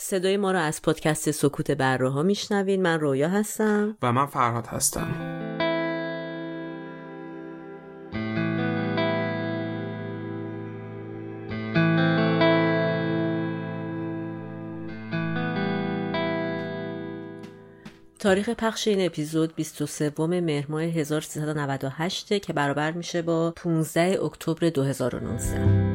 صدای ما رو از پادکست سکوت بره ها میشنوین من رویا هستم. و من فرهاد هستم. تاریخ پخش این اپیزود 23 مهر ماه 1398 که برابر میشه با 15 اکتبر 2019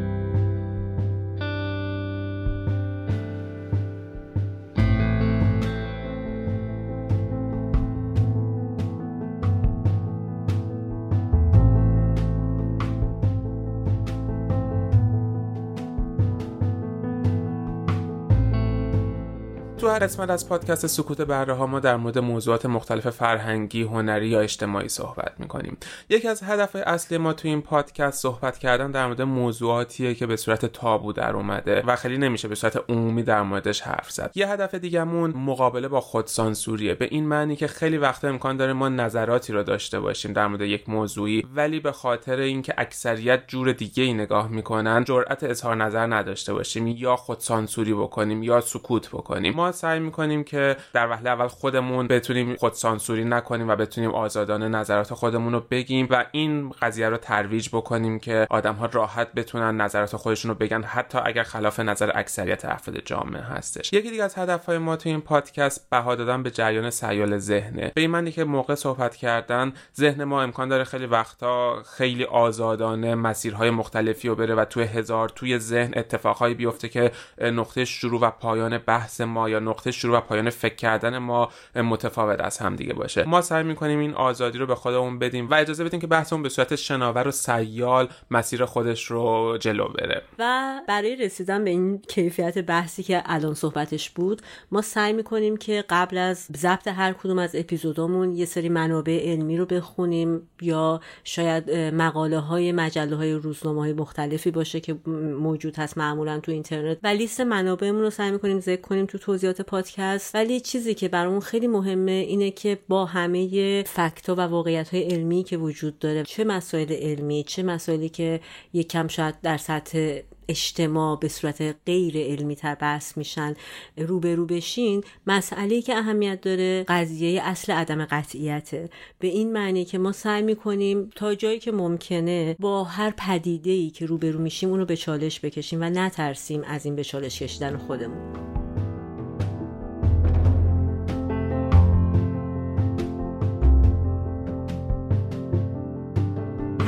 قسمت از پادکست سکوت بره ها ما در مورد موضوعات مختلف فرهنگی، هنری یا اجتماعی صحبت می‌کنیم. یکی از هدف اصلی ما تو این پادکست صحبت کردن در مورد موضوعاتیه که به صورت تابو در اومده و خیلی نمیشه به صورت عمومی در موردش حرف زد. یه هدف دیگهمون مقابله با خودسانسوریه به این معنی که خیلی وقت امکان داره ما نظراتی رو داشته باشیم در مورد یک موضوعی ولی به خاطر اینکه اکثریت جور دیگه ای نگاه می‌کنن جرأت اظهار نظر نداشته باشیم یا خودسانسوری بکنیم یا سکوت بکنیم ما سعی می‌کنیم که در وهله اول خودمون بتونیم خود سانسوری نکنیم و بتونیم آزادانه نظرات خودمون رو بگیم و این قضیه رو ترویج بکنیم که آدم ها راحت بتونن نظرات خودشون رو بگن حتی اگر خلاف نظر اکثریت افراد جامعه هستش. یکی دیگه از هدفهای ما تو این پادکست بها دادن به جریان سیال ذهنه. به این که موقع صحبت کردن ذهن ما امکان داره خیلی وقتا خیلی آزادانه مسیرهای مختلفی رو بره و توی هزار توی ذهن اتفاقهایی بیفته که نقطه شروع و پایان بحث ما یا نقطه شروع و پایان فکر کردن ما متفاوت از هم دیگه باشه. ما سعی می‌کنیم این آزادی رو به خودمون بدیم و اجازه بدیم که بحثمون به صورت شناور و سیال مسیر خودش رو جلو بره. و برای رسیدن به این کیفیت بحثی که الان صحبتش بود ما سعی می‌کنیم که قبل از ضبط هر کدوم از اپیزودامون یه سری منابع علمی رو بخونیم یا شاید مقاله های مجله های روزنامه های مختلفی باشه که موجود هست معمولا تو اینترنت. و لیست منابعمون رو سعی می‌کنیم ذکر کنیم تو توضیحات پادکست ولی چیزی که برامون خیلی مهمه اینه که با همه فکتا و واقعیت های علمی که وجود داره چه مسائل علمی چه مسائلی که یکم شاید در سطح اجتماع به صورت غیر علمی تر بحث میشن روبرو بشین مسئله که اهمیت داره قضیه اصل عدم قطعیته. به این معنی که ما سعی می‌کنیم تا جایی که ممکنه با هر پدیده ای که روبرو میشیم اونو به چالش بکشیم و نترسیم از این به چالش کشیدن خودمون.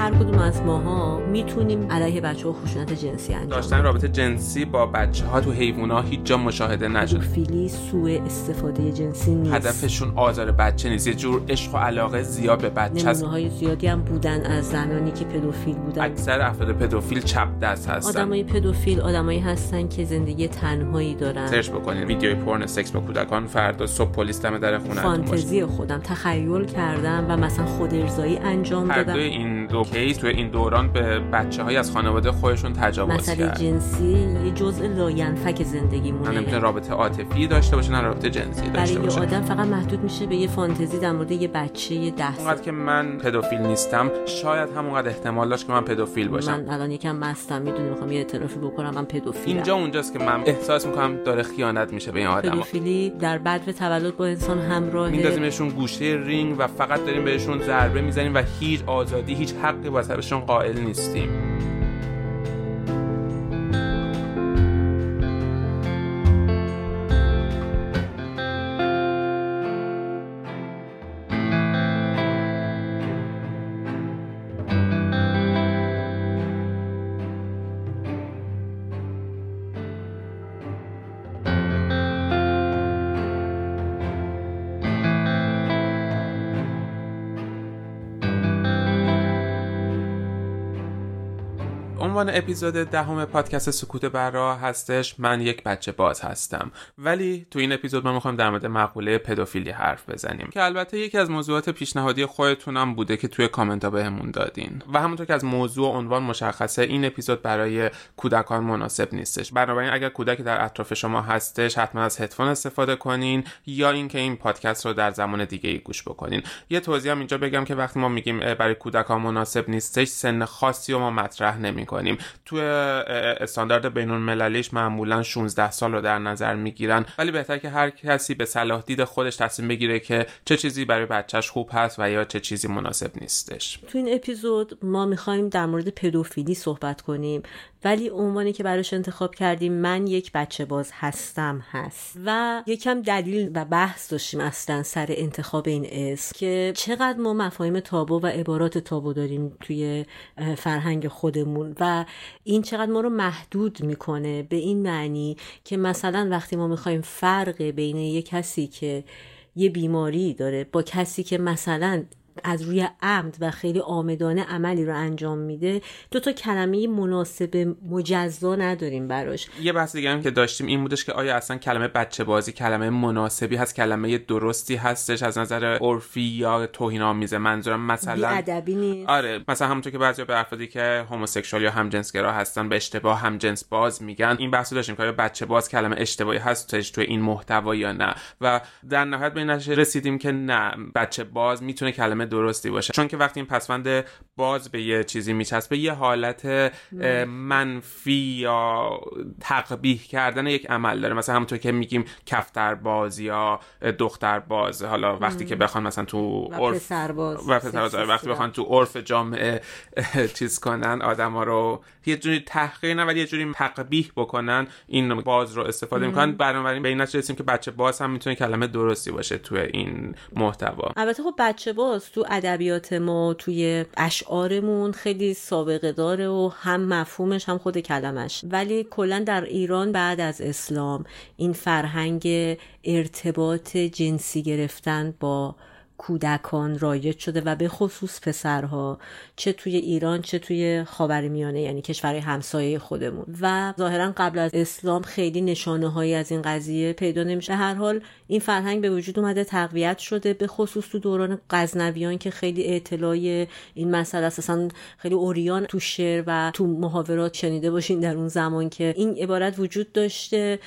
هر کدوم از ماها می‌تونیم علیه بچه ها خشونت جنسی انجام داشتن رابطه جنسی با بچه ها تو حیوان ها هیچ جا مشاهده نشد. فیلی سوء استفاده جنسی نیست. هدفشون آزار بچه نیست. یه جور عشق و علاقه زیاد به بچه هست های زیادی هم بودن از زنانی که پدوفیل بودن. اکثر افراد پدوفیل چپ دست هستن. آدمای پدوفیل آدمایی هستن که زندگی تنهایی دارن. سرچ بکنید. ویدیوی پورن سکس با کودکان. فردا صبح پلیس دم در خونه. فانتزی خودم. تخیل کردم و مثلا خود ارضایی انجام دادم. این دو case تو این دوران به بچه های از خانواده خودشون تجاوز مسئله کرد. جنسی یه جزء لاینفک زندگیمونه. نه نمی‌تونه رابطه عاطفی داشته باشه نه رابطه جنسی داشته باشه. برای آدم فقط محدود میشه به یه فانتزی در مورد یه بچه یه ده اونقدر که من پدوفیل نیستم شاید همونقدر احتمال داشت که من پدوفیل باشم. من الان یکم مستم می‌دونی می‌خوام یه اعترافی بکنم من پدوفیلم. اینجا اونجاست که من احساس می‌کنم داره خیانت میشه به این آدم پدوفیلی در بعد تولد با انسان همراهه میندازیمشون گوشه رینگ و فقط داریم بهشون ضربه می‌زنیم و هیچ آزادی هیچ حقی واسه قائل نیستیم. عنوان اپیزود دهم پادکست سکوت برا هستش من یک بچه باز هستم. ولی تو این اپیزود ما می‌خوایم در مورد مقوله پدوفیلی حرف بزنیم. که البته یکی از موضوعات پیشنهادی خودتونم بوده که توی کامنت ها بهمون دادین. و همونطور که از موضوع و عنوان مشخصه این اپیزود برای کودکان مناسب نیستش. بنابراین اگر کودکی در اطراف شما هستش حتما از هدفون استفاده کنین یا اینکه این پادکست رو در زمان دیگه ای گوش بکنین. یه توضیح هم اینجا بگم که وقتی ما میگیم برای کودکان مناسب نیستش سن خاصی رو ما مطرح نمی‌کنیم. می‌کنیم. تو استاندارد بین المللیش معمولا 16 سال رو در نظر می‌گیرن. ولی بهتر که هر کسی به صلاح دید خودش تصمیم بگیره که چه چیزی برای بچهش خوب هست و یا چه چیزی مناسب نیستش. تو این اپیزود ما می‌خوایم در مورد پدوفیلی صحبت کنیم. ولی عنوانی که براش انتخاب کردیم من یک بچه باز هستم هست. و یکم دلیل و بحث داشتیم اصلا سر انتخاب این اسم که چقدر ما مفاهیم تابو و عبارات تابو داریم توی فرهنگ خودمون و این چقدر ما رو محدود می‌کنه به این معنی که مثلا وقتی ما می‌خوایم فرق بین یک کسی که یه بیماری داره با کسی که مثلا از روی عمد و خیلی آمدانه عملی رو انجام میده دو تا کلمه مناسب مجزا نداریم براش. یه بحث دیگه هم که داشتیم این بودش که آیا اصلا کلمه بچه بازی کلمه مناسبی هست کلمه درستی هستش؟ از نظر عرفی یا توهین آمیزه منظورم مثلا ادبی نیست. آره مثلا همونطور که بعضی به افرادی که هوموسکسوال یا همجنسگرا هستن به اشتباه همجنس باز میگن. این بحث داشتیم که آیا بچه باز کلمه اشتباهی هستش تو این محتوا یا نه؟ و در نهایت به این رسیدیم که نه بچه باز می‌تونه کلمه درستی باشه. چون که وقتی این پسوند باز به یه چیزی میچسبه یه حالت منفی یا تقبیح کردن یک عمل داره. مثلا همونطور که میگیم کفتر باز یا دختر باز. حالا وقتی که بخوان مثلا تو عرف و پسر وقتی بخوان تو عرف جامعه چیز کنن آدما رو یه جوری تحقیر نه ولی یه جوری تقبیح بکنن این باز رو استفاده می‌کنن. بنابراین به این نتیجه که بچه باز هم می‌تونه کلمه درستی باشه تو این محتوا. البته خب بچه باز تو ادبیات ما توی اشعارمون خیلی سابقه داره و هم مفهومش هم خود کلمش. ولی کلا در ایران بعد از اسلام این فرهنگ ارتباط جنسی گرفتن با کودکان رایج شده و به خصوص پسرها چه توی ایران چه توی خاورمیانه یعنی کشورهای همسایه خودمون. و ظاهرا قبل از اسلام خیلی نشانه هایی از این قضیه پیدا نمیشه. هر حال این فرهنگ به وجود اومده تقویت شده. به خصوص تو دوران غزنویان که خیلی اطلاع این مسئله اساسا خیلی اوریان تو شعر و تو محاورات شنیده باشین در اون زمان که این عبارت وجود داشته.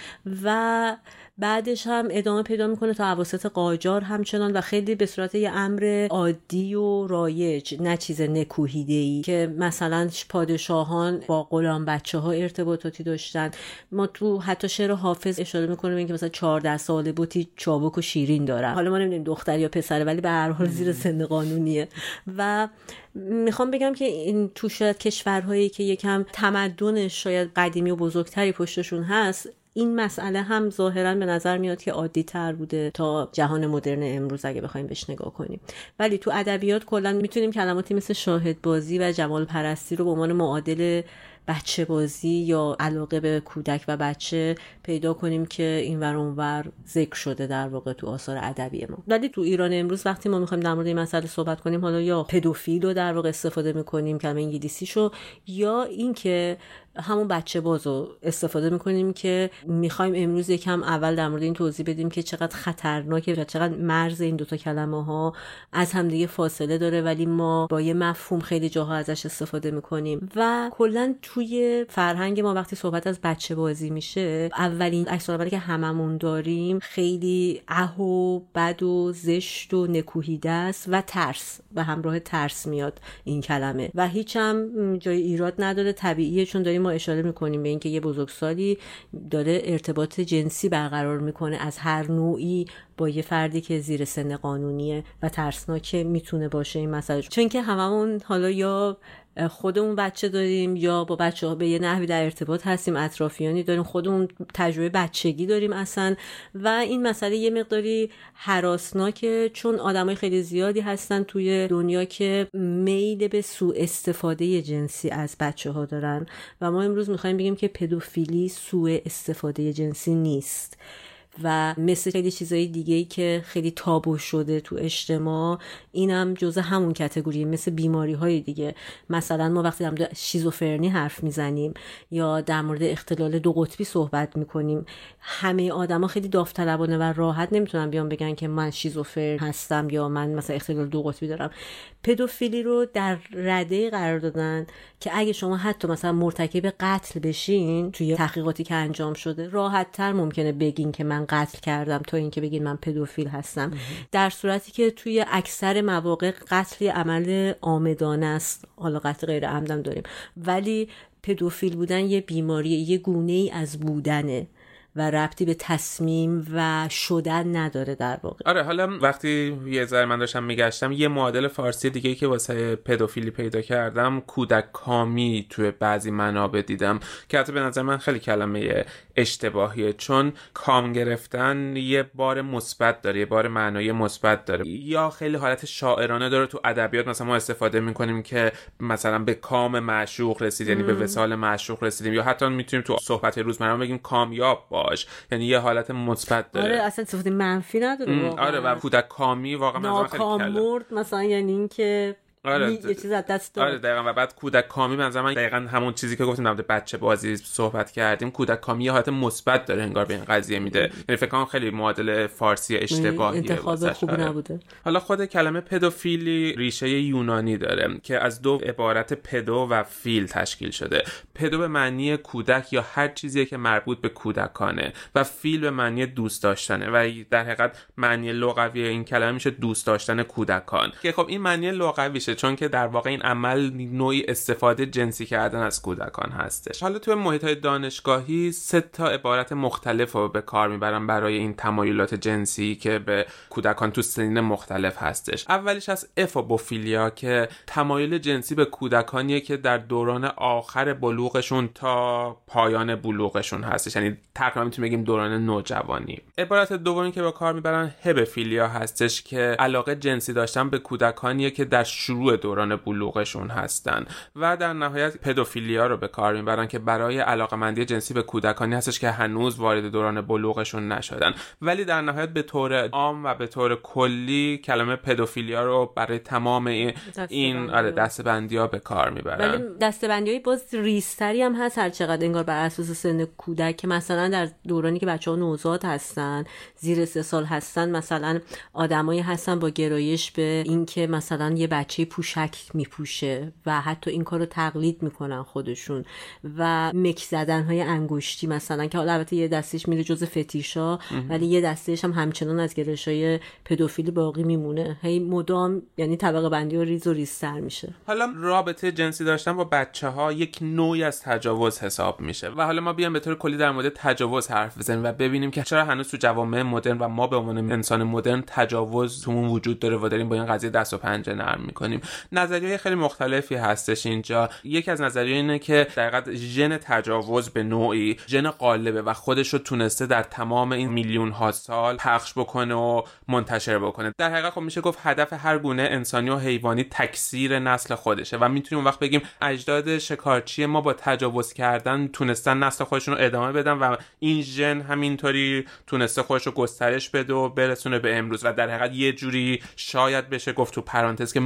و بعدش هم ادامه پیدا می‌کنه تا عواسط قاجار همچنان و خیلی به صورت یه امر عادی و رایج نه چیز نکوهیده ای که مثلا پادشاهان با غلام بچه ها ارتباطاتی داشتن. ما تو حتی شعر حافظ اشاره می‌کنیم که مثلا 14 ساله بوتی چابک و شیرین دارن. حالا ما نمی‌دونیم دختر یا پسره ولی به هر حال زیر سن قانونیه. و می‌خوام بگم که این تو شاید کشورهایی که یکم تمدنش شاید قدیمی و بزرگتری پشتشون هست این مسئله هم ظاهرا به نظر میاد که عادی تر بوده تا جهان مدرن امروز اگه بخوایم بهش نگاه کنیم. ولی تو ادبیات کلا می‌تونیم کلماتی مثل شاهد بازی و جمال پرستی رو به عنوان معادل بچه بازی یا علاقه به کودک و بچه پیدا کنیم که این ور اونور ذکر شده در واقع تو آثار ادبی ما. ولی تو ایران امروز وقتی ما می‌خوایم در مورد این مسئله صحبت کنیم حالا یا پدوفیل رو در واقع استفاده می‌کنیم کلمه انگلیسیشو یا اینکه همون بچه باز رو استفاده می‌کنیم که می‌خوایم امروز یکم اول در مورد این توضیح بدیم که چقدر خطرناکه و چقدر مرز این دوتا کلمه ها از همدیگه فاصله داره ولی ما با یه مفهوم خیلی جاها ازش استفاده می‌کنیم. و کلا توی فرهنگ ما وقتی صحبت از بچه بازی میشه اولین عکس که هممون داریم خیلی اه و بد و زشت و نکوهیده است و ترس و همراه ترس میاد این کلمه. و هیچ هم جای ایراد نداره طبیعیه چون داریم اشاره می‌کنیم به اینکه یه بزرگسالی داره ارتباط جنسی برقرار می‌کنه از هر نوعی با یه فردی که زیر سن قانونیه و ترسناکه می‌تونه باشه این مسئله. چون که هممون حالا یا خودمون بچه داریم یا با بچه ها به یه نحوی در ارتباط هستیم اطرافیانی داریم خودمون تجربه بچگی داریم اصلا. و این مسئله یه مقداری حراسناکه چون آدمای خیلی زیادی هستن توی دنیا که میل به سوء استفاده جنسی از بچه ها دارن. و ما امروز می‌خوایم بگیم که پدوفیلی سوء استفاده جنسی نیست. و مثل خیلی چیزای دیگه ای که خیلی تابو شده تو اجتماع اینم جزء همون کتگوری مثل بیماری های دیگه. مثلا ما وقتی در شیزوفرنی حرف می‌زنیم یا در مورد اختلال دو قطبی صحبت می‌کنیم همه آدما خیلی داوطلبانه و راحت نمی‌تونن بیان بگن که من شیزوفرن هستم یا من مثلا اختلال دو قطبی دارم. پدوفیلی رو در رده قرار دادن که اگه شما حتی مثلا مرتکب قتل بشین توی تحقیقاتی که انجام شده راحت تر ممکنه بگین که من قتل کردم تا اینکه بگین من پدوفیل هستم. در صورتی که توی اکثر مواقع قتل عمل آمدانه است. حالا قتل غیر عمدم داریم. ولی پدوفیل بودن یه بیماری یه گونه ای از بودنه. و ربطی به تصمیم و شدن نداره در واقع. آره حالا وقتی یه ذره من داشتم میگشتم یه معادل فارسی دیگه که واسه پدوفیلی پیدا کردم کودک کامی توی بعضی منابع دیدم که حتی به نظر من خیلی کلمه اشتباهیه چون کام گرفتن یه بار مثبت داره یه بار معنای مثبت داره. یا خیلی حالت شاعرانه داره. تو ادبیات مثلا ما استفاده می‌کنیم که مثلا به کام معشوق رسید یعنی به وسال معشوق رسیدیم یا حتی می‌تونیم تو صحبت روزمره بگیم کامیاب باش یعنی یه حالت مثبت داره. آره اصلا صفت منفی نداره آره و کودک کامی واقعا ناکام مثلا یعنی اینکه آره. یه چیز از دست آره دقیقا. و بعد کودک کامی من دقیقا همون چیزی که گفتیم در بچه بازی صحبت کردیم کودک کامی یه حالت مثبت داره انگار به این قضیه میده. یعنی فکر کنم خیلی معادل فارسی اشتباهیه انتخاب خوب آره. نبوده. حالا خود کلمه پدوفیلی ریشه یونانی داره که از دو عبارت پدو و فیل تشکیل شده. پدو به معنی کودک یا هر چیزی که مربوط به کودکانه و فیل به معنی دوست داشتنه و در حقیقت معنی لغوی این کلمه میشه دوست داشتن کودکان. که خب این معنی لغویشه چون که در واقع این عمل نوعی استفاده جنسی کردن از کودکان هستش. حالا توی محیط های دانشگاهی سه تا عبارت مختلف رو به کار می‌برن برای این تمایلات جنسی که به کودکان تو سنین مختلف هستش. اولیش از افوبوفیلیا که تمایل جنسی به کودکانیه که در دوران آخر بلوغشون تا پایان بلوغشون هستش. یعنی تقریبا می‌تونیم بگیم دوران نوجوانی. عبارت دومی که به کار می‌برن هبفیلیا هستش که علاقه جنسی داشتن به کودکانیه که در شروع دوران بلوغشون هستن و در نهایت پدوفیلیا رو به کار می‌برن که برای علاقمندی جنسی به کودکانی هستش که هنوز وارد دوران بلوغشون نشدن. ولی در نهایت به طور عام و به طور کلی کلمه پدوفیلیا رو برای تمام این, این آره دستبندی ها به کار می‌برن. ولی دستبندی های باز ریستری هم هست هر چقدر انگار بر اساس سن کودک که مثلا در دورانی که بچه ها نوزاد هستن زیر سه سال هستن مثلا آدمایی هستن با گرایش به اینکه مثلا یه بچه پوشک میپوشه و حتی این کار رو تقلید می‌کنن خودشون و مک زدن های انگشتی مثلا که حالا البته یه دستش میره جز فتیشا ولی یه دستش هم همچنان از گرش های پدوفیلی باقی میمونه. هی مدام یعنی طبقه بندی و ریز و ریزتر میشه. حالا رابطه جنسی داشتن با بچه ها یک نوعی از تجاوز حساب میشه و حالا ما بیام به طور کلی در مورد تجاوز حرف بزنیم و ببینیم که چرا هنوز تو جوامع مدرن و ما به عنوان انسان مدرن تجاوز تومون وجود داره و داریم با این قضیه دست و پنجه نرم می‌کنیم. نظریه خیلی مختلفی هستش اینجا. یکی از نظریه اینه که در ژن تجاوز به نوعی ژن قالبه و خودش رو تونسته در تمام این میلیون ها سال پخش بکنه و منتشر بکنه. در حقیقت خب میشه گفت هدف هر گونه انسانی و حیوانی تکثیر نسل خودشه و می‌تونیم وقت بگیم اجداد شکارچی ما با تجاوز کردن تونستن نسل خودشون رو ادامه بدن و این ژن همینطوری تونسته خودش رو گسترش بده و برسونه به امروز و در حقیقت یه جوری شاید بشه گفت تو پرانتز که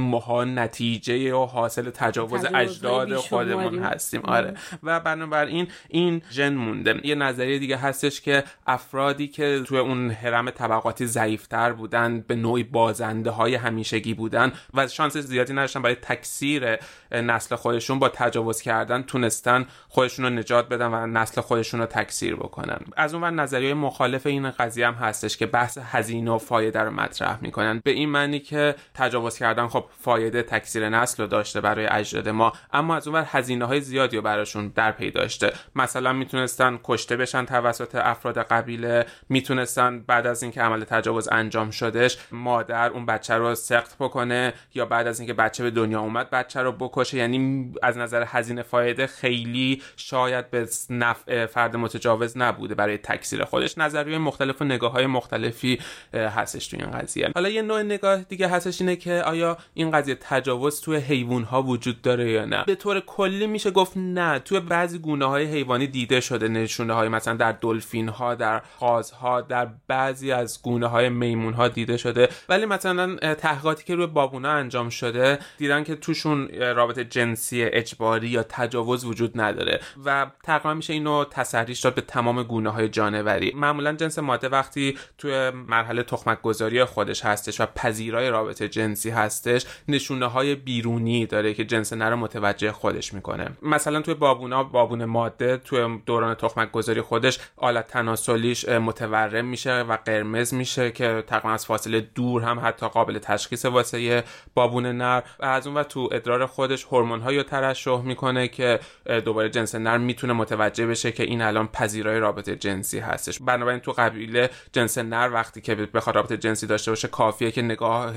نتیجه و حاصل تجاوز اجداد خودمون هستیم. آره. و بنابراین این ژن مونده. یه نظریه دیگه هستش که افرادی که توی اون حرم طبقاتی ضعیفتر بودن به نوعی بازنده های همیشگی بودن و شانس زیادی نداشتن برای تکثیر نسل خودشون با تجاوز کردن تونستن خودشون رو نجات بدن و نسل خودشون رو تکثیر بکنن. از اون نظریه مخالف این قضیه هم هستش که بحث هزینه و فایده رو مطرح می‌کنن. به این معنی که تجاوز کردن خب فایده تکثیر نسل رو داشته برای اجداد ما اما از اونور هزینه های زیادی رو براشون در پی داشته. مثلا می‌تونستن کشته بشن توسط افراد قبیله می‌تونستن بعد از اینکه عمل تجاوز انجام شدش مادر اون بچه رو سخت بکنه یا بعد از اینکه بچه به دنیا اومد بچه رو بکشه. یعنی از نظر هزینه فایده خیلی شاید به نفع فرد متجاوز نبوده برای تکثیر خودش. نظریه مختلف و نگاه های مختلفی هستش تو این قضیه. حالا یه نوع نگاه دیگه هستش اینه که آیا این قضیه تجاوز توی حیوان ها وجود داره یا نه. به طور کلی میشه گفت نه توی بعضی گونه های حیوانی دیده شده نشونه های مثلا در دلفین ها در قاز ها در بعضی از گونه های میمون ها دیده شده. ولی مثلا تحقیقاتی که روی بابونا انجام شده دیدن که توشون رابطه جنسی اجباری یا تجاوز وجود نداره و تقریبا میشه اینو تسریش داد به تمام گونه های جانوری. معمولا جنس ماده وقتی توی مرحله تخمک گذاری خودش هستش و پذیرای رابطه جنسی هستش نشون نشونه های بیرونی داره که جنس نر متوجه خودش می‌کنه. مثلا توی بابونا بابون ماده توی دوران تخمک گذاری خودش آلت تناسلیش متورم میشه و قرمز میشه که تقریبا از فاصله دور هم حتی قابل تشخیص واسه بابون نر. و از اون و تو ادرار خودش هورمون های ترشح می‌کنه که دوباره جنس نر می‌تونه متوجه بشه که این الان پذیرای رابطه جنسی هستش. بنابراین تو قبیله جنس نر وقتی که بخواد رابطه جنسی داشته باشه کافیه که نگاه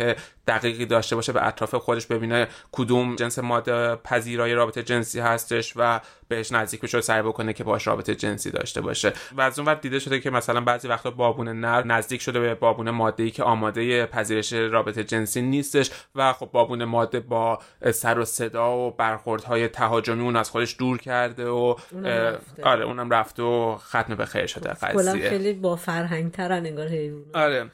دقیقی داشته باشه به اطراف خودش ببینه کدوم جنس ماده پذیرای رابطه جنسی هستش و بهش نزدیک بشه سعی بکنه که باش رابطه جنسی داشته باشه. و از اون دیده شده که مثلا بعضی وقتا بابون نر نزدیک شده به بابون ماده ای که آماده پذیرش رابطه جنسی نیستش و خب بابون ماده با سر و صدا و برخوردهای تهاجمی اون از خودش دور کرده و اونم آره اونم رفته و ختم به خیر شده قضیه. خیلی با فرهنگ ترن انگار آره.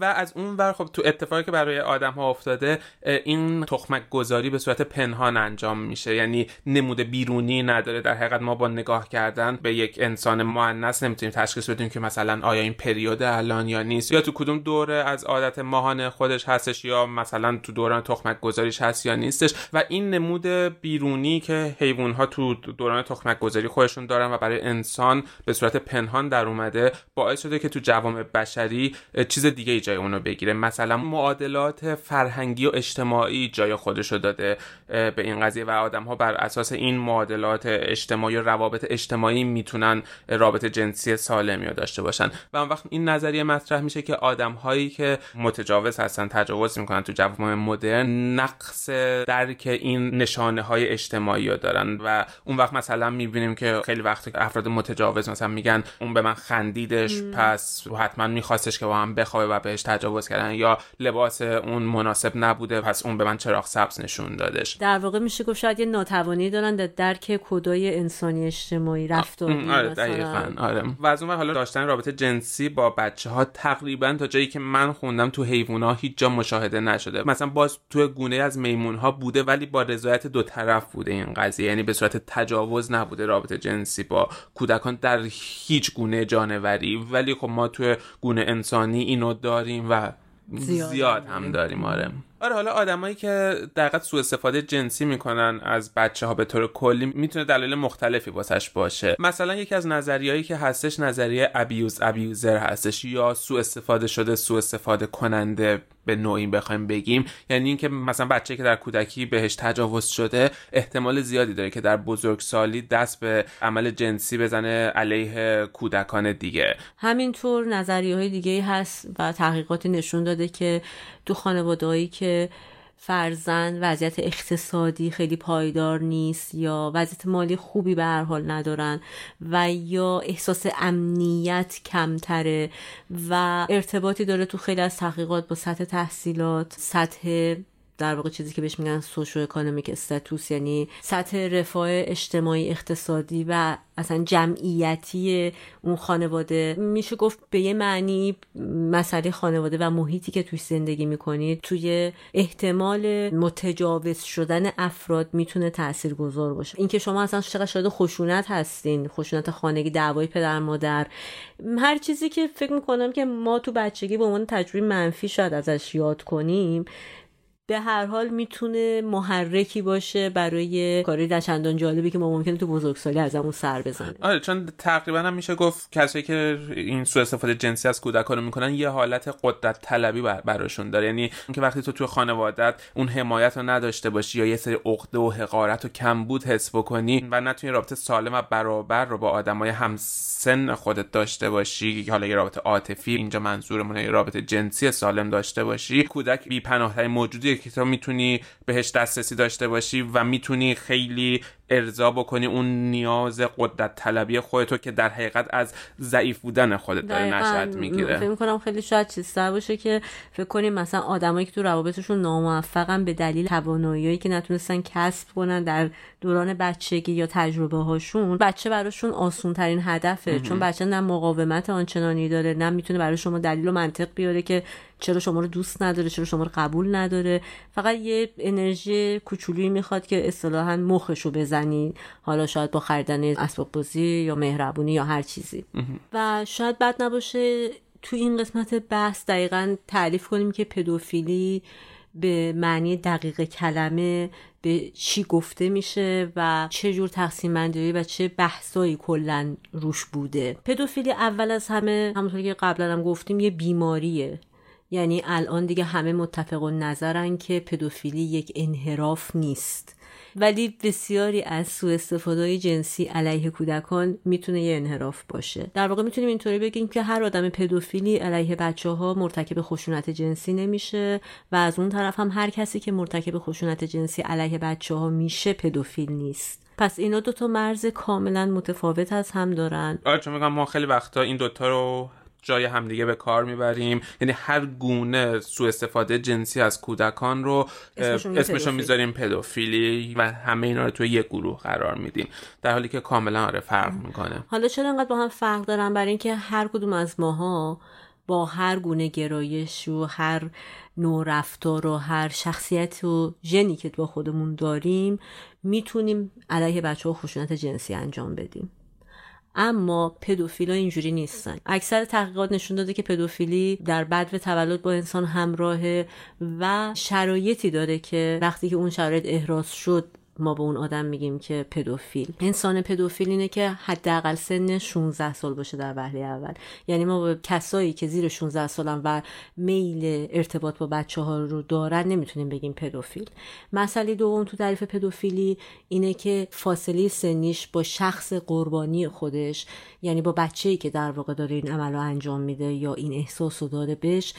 و از اون ور خب تو اتفاقی که برای آدم ها افتاده این تخمک گذاری به صورت پنهان انجام میشه. یعنی نمود بیرونی نداره. در حقیقت ما با نگاه کردن به یک انسان مؤنث نمی‌تونیم تشخیص بدیم که مثلا آیا این پریود الان یا نیست. یا تو کدوم دوره از عادت ماهانه خودش هستش یا مثلا تو دوران تخمک گذاریش هست یا نیستش. و این نمود بیرونی که حیوان ها تو دوران تخمک گذاری خودشون دارن و برای انسان به صورت پنهان در اومده باعث شده که تو جوامع بشری چیز دیگه ای جای اونو بگیره. مثلا معادلات فرهنگی و اجتماعی جای خودشو داده به این قضیه. و آدم ها بر اساس این معادلات اجتماعی و روابط اجتماعی می‌تونن رابطه جنسی سالمی رو داشته باشن. و اون وقت این نظریه مطرح میشه که آدم هایی که متجاوز هستن تجاوز می‌کنن تو جوامع مدرن نقص درک این نشانه های اجتماعی رو دارن. و اون وقت مثلا می‌بینیم که خیلی وقت افراد متجاوز مثلا میگن اون به من خندیدش پس حتما میخواستش که با هم بخوابه و بهش تجاوز کردن. یا لباس اون مناسب نبوده پس اون به من چراغ سبز نشون دادش. در واقع میشه گفت شاید یه ناتوانی دارن در درک کدای انسانی اجتماعی رفتاری آره دقیقاً. آره و از اون حالا داشتن رابطه جنسی با بچه ها تقریبا تا جایی که من خوندم تو حیوان ها هیچ جا مشاهده نشده. مثلا باز تو گونه از میمون ها بوده ولی با رضایت دو طرف بوده این قضیه. یعنی به صورت تجاوز نبوده رابطه جنسی با کودکان در هیچ گونه جانوری. ولی خب ما تو گونه انسانی اینو داریم و زیاد, زیاد هم داریم آره. آره حالا آدمایی که در سوء استفاده جنسی می‌کنن از بچه ها به طور کلی می‌تونه دلیل مختلفی واسش باشه. مثلا یکی از نظریهایی که هستش نظریه ابیوز ابیوزر هستش یا سوء استفاده شده سوء استفاده کننده. به نوعی بخوایم بگیم. یعنی اینکه مثلا بچه که در کودکی بهش تجاوز شده احتمال زیادی داره که در بزرگسالی دست به عمل جنسی بزنه علیه کودکان دیگه. همینطور نظریه های دیگه هست و تحقیقاتی نشون داده که تو خانوادهایی که فرزند وضعیت اقتصادی خیلی پایدار نیست یا وضعیت مالی خوبی به هر حال ندارن و یا احساس امنیت کمتره و ارتباطی داره تو خیلی از تحقیقات با سطح تحصیلات سطح در واقع چیزی که بهش میگن سوشو اکانومیک استاتوس یعنی سطح رفاه اجتماعی اقتصادی و اصلا جمعیتی اون خانواده. میشه گفت به یه معنی مسئله خانواده و محیطی که توی زندگی می‌کنید توی احتمال متجاوز شدن افراد می‌تونه تأثیر گذار باشه. اینکه شما اصلا چقدر شاید خشونت هستین خشونت خانگی دعوای پدر مادر هر چیزی که فکر می‌کنم که ما تو بچگی به عنوان تجربه منفی شاید ازش یاد کنیم به هر حال می‌تونه محرکی باشه برای کاری در چندان جالبی که ما ممکنه تو بزرگسالی ازمون سر بزنه. آره چون تقریبا هم میشه گفت کسایی که این سوء استفاده جنسی از کودکان رو می‌کنن یه حالت قدرت طلبی براشون داره. یعنی اینکه وقتی تو تو خانوادت اون حمایت رو نداشته باشی یا یه سری عقده و حقارت و کمبود حس بکنی و نتونی رابطه سالم و برابر رو با آدمای همسن خودت داشته باشی حالا یه رابطه عاطفی اینجا منظورمون یه رابطه جنسی سالم داشته باشی کودک بی موجودی که تو می‌تونی بهش دسترسی داشته باشی و می‌تونی خیلی ارضا بکنی اون نیاز قدرت طلبی خودتو که در حقیقت از ضعیف بودن خودت داره نشأت می‌گیره. فکر می‌کنم خیلی شاید چیزتر باشه که فکر کنیم مثلا آدمایی که تو روابطشون ناموفقن به دلیل تواناییایی که نتونستن کسب کنن در دوران بچگی یا تجربه هاشون بچه براشون آسون ترین هدفه چون بچه نه مقاومت آنچنانی داره نه می‌تونه برای شما دلیل و منطق بیاره که چرا شما رو دوست نداره چرا شما رو قبول نداره. فقط یه انرژی کوچولی می‌خواد که اصطلاحا مخش رو بزنی. حالا شاید با خریدن اسباب بازی یا مهربونی یا هر چیزی. و شاید بد نباشه تو این قسمت بحث دقیقا تعریف کنیم که پدوفیلی به معنی دقیق کلمه به چی گفته میشه و چه جور تقسیم بندی و چه بحثایی کلا روش بوده. پدوفیلی اول از همه همونطور که قبلا هم گفتیم یه بیماریه. یعنی الان دیگه همه متفق و نظرن که پدوفیلی یک انحراف نیست. ولی بسیاری از سوء استفاده جنسی علیه کودکان می‌تونه یه انحراف باشه. در واقع می‌تونیم اینطوری بگیم که هر آدم پدوفیلی علیه بچه ها مرتکب خشونت جنسی نمیشه و از اون طرف هم هر کسی که مرتکب خشونت جنسی علیه بچه ها میشه پدوفیل نیست. پس اینا دوتا مرز کاملا متفاوت از هم دارن. آره چون میگم ما خیلی وقتا این دوتا رو جای همدیگه به کار می‌بریم. یعنی هر گونه سوء استفاده جنسی از کودکان رو اسمشون می‌ذاریم پدوفیلی و همه اینا رو توی یک گروه قرار میدیم. در حالی که کاملا آره فرق می‌کنه. حالا چرا انقدر با هم فرق دارن؟ برای اینکه هر کدوم از ماها با هر گونه گرایش و هر نوع رفتار و هر شخصیت و ژنی که با خودمون داریم می‌تونیم علیه بچه ها خشونت جنسی انجام بدیم. اما پدوفیلا اینجوری نیستن. اکثر تحقیقات نشون داده که پدوفیلی در بدو تولد با انسان همراهه و شرایطی داره که وقتی که اون شرایط احراز شد ما به اون آدم میگیم که پدوفیل. انسان پدوفیل اینه که حداقل سن 16 سال باشه در وهله اول. یعنی ما به کسایی که زیر 16 سالن و میل ارتباط با بچه ها رو دارن نمی‌تونیم بگیم پدوفیل. مسئله دوم تو تعریف پدوفیلی اینه که فاصله سنیش با شخص قربانی خودش یعنی با بچه‌ای که در واقع داره این عمل رو انجام میده یا این احساس رو داره بهش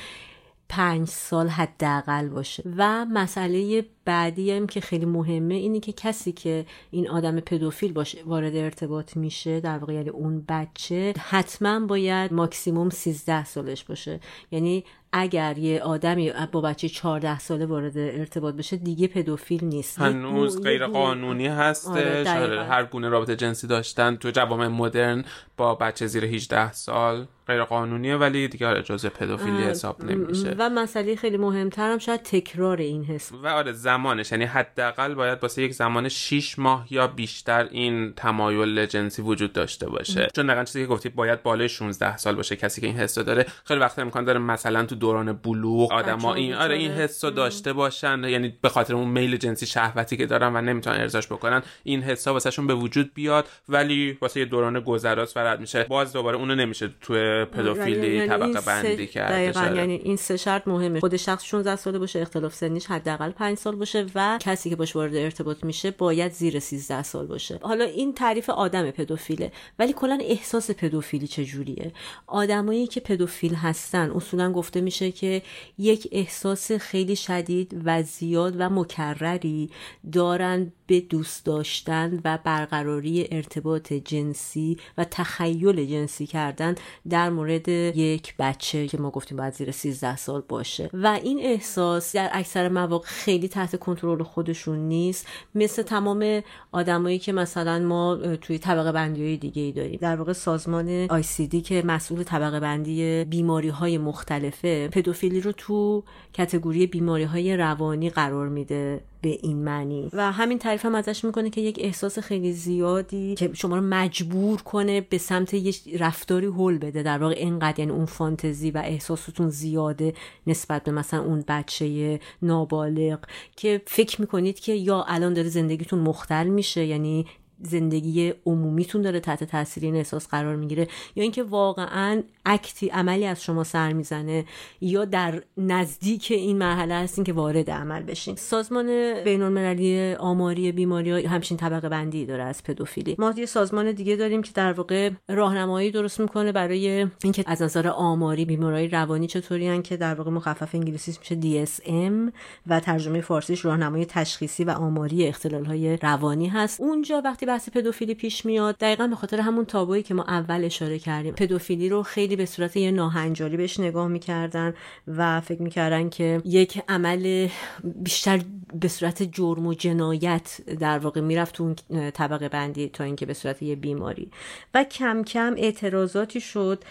پنج سال حداقل باشه. و مسئله بعدی هم که خیلی مهمه اینه که کسی که این آدم پدوفیل باشه وارد ارتباط میشه در واقع یعنی اون بچه حتما باید ماکسیموم 13 سالش باشه. یعنی اگر یه آدمی با بچه 14 ساله وارد ارتباط بشه دیگه پدوفیل نیست. هنوز غیر قانونی هستش. آره, آره، هر گونه رابطه جنسی داشتن تو جوامع مدرن با بچه زیر 18 سال غیر قانونیه ولی دیگه آره جزء پدوفیلی حساب نمیشه. و مسئله خیلی مهمترم شاید تکرار این حس. و آره زمانش. یعنی حداقل باید واسه یک زمان 6 ماه یا بیشتر این تمایل جنسی وجود داشته باشه. چون دقیقاً چیزی که گفتی باید بالای 16 سال باشه کسی که این حس داره. خیلی وقت امکان داره مثلا تو دوران بلوغ آدما این آره این حس رو داشته باشن. یعنی به خاطر اون میل جنسی شهوتی که دارن و نمی‌تونن ارزاش بکنن این حسا واسهشون به وجود بیاد. ولی واسه یه دوران گذراست فرد میشه. باز دوباره اونو نمیشه تو پدوفیلی یعنی طبقه بندی کرد. یعنی این سه شرط مهمه. خود شخص 16 ساله باشه اختلاف سنیش حداقل 5 سال باشه و کسی که باش وارد ارتباط میشه باید زیر 13 سال باشه. حالا این تعریف آدم پدوفیله ولی کلا احساس پدوفیلی چجوریه؟ آدمایی که پدوفیل هستن اصولا گفته میشه که یک احساس خیلی شدید و زیاد و مکرری دارن به دوست داشتن و برقراری ارتباط جنسی و تخیل جنسی کردن در مورد یک بچه که ما گفتیم باید زیر 13 سال باشه. و این احساس در اکثر مواقع خیلی تحت کنترل خودشون نیست. مثل تمام آدمایی که مثلا ما توی طبقه بندی های دیگه ای داریم. در واقع سازمان دی که مسئول طبقه بندی بیماری های مختلفه پدوفیلی رو تو کتگوری بیماری های روانی قرار میده. به این معنی. و همین تعریف هم ازش می‌کنه که یک احساس خیلی زیادی که شما رو مجبور کنه به سمت یه رفتاری هول بده. در واقع اینقدر یعنی اون فانتزی و احساستون زیاده نسبت به مثلا اون بچه نابالغ که فکر می‌کنید که یا الان داره زندگیتون مختل میشه یعنی زندگی عمومیتون داره تحت تاثیر این احساس قرار می‌گیره یا اینکه واقعا اکتی عملی از شما سر می‌زنه یا در نزدیک این مرحله هستین که وارد عمل بشین. سازمان بین المللی آماری بیماری همچین طبقه بندی داره از پدوفیلی. ما یه سازمان دیگه داریم که در واقع راهنمایی درست می‌کنه برای اینکه از نظر آماری بیماری روانی چطوری که در واقع مخفف انگلیسیش میشه DSM و ترجمه فارسیش راهنمای تشخیصی و آماری اختلال های روانی هست. اونجا وقتی بحث پدوفیلی پیش میاد دقیقا به خاطر همون تابویی که ما اول اشاره کردیم. پدوفیلی رو خیلی به صورت یه ناهنجاری بهش نگاه می‌کردن و فکر می‌کردن که یک عمل بیشتر به صورت جرم و جنایت در واقع می‌رفت تو اون طبقه بندی تا اینکه به صورت یه بیماری. و کم کم اعتراضاتی شد.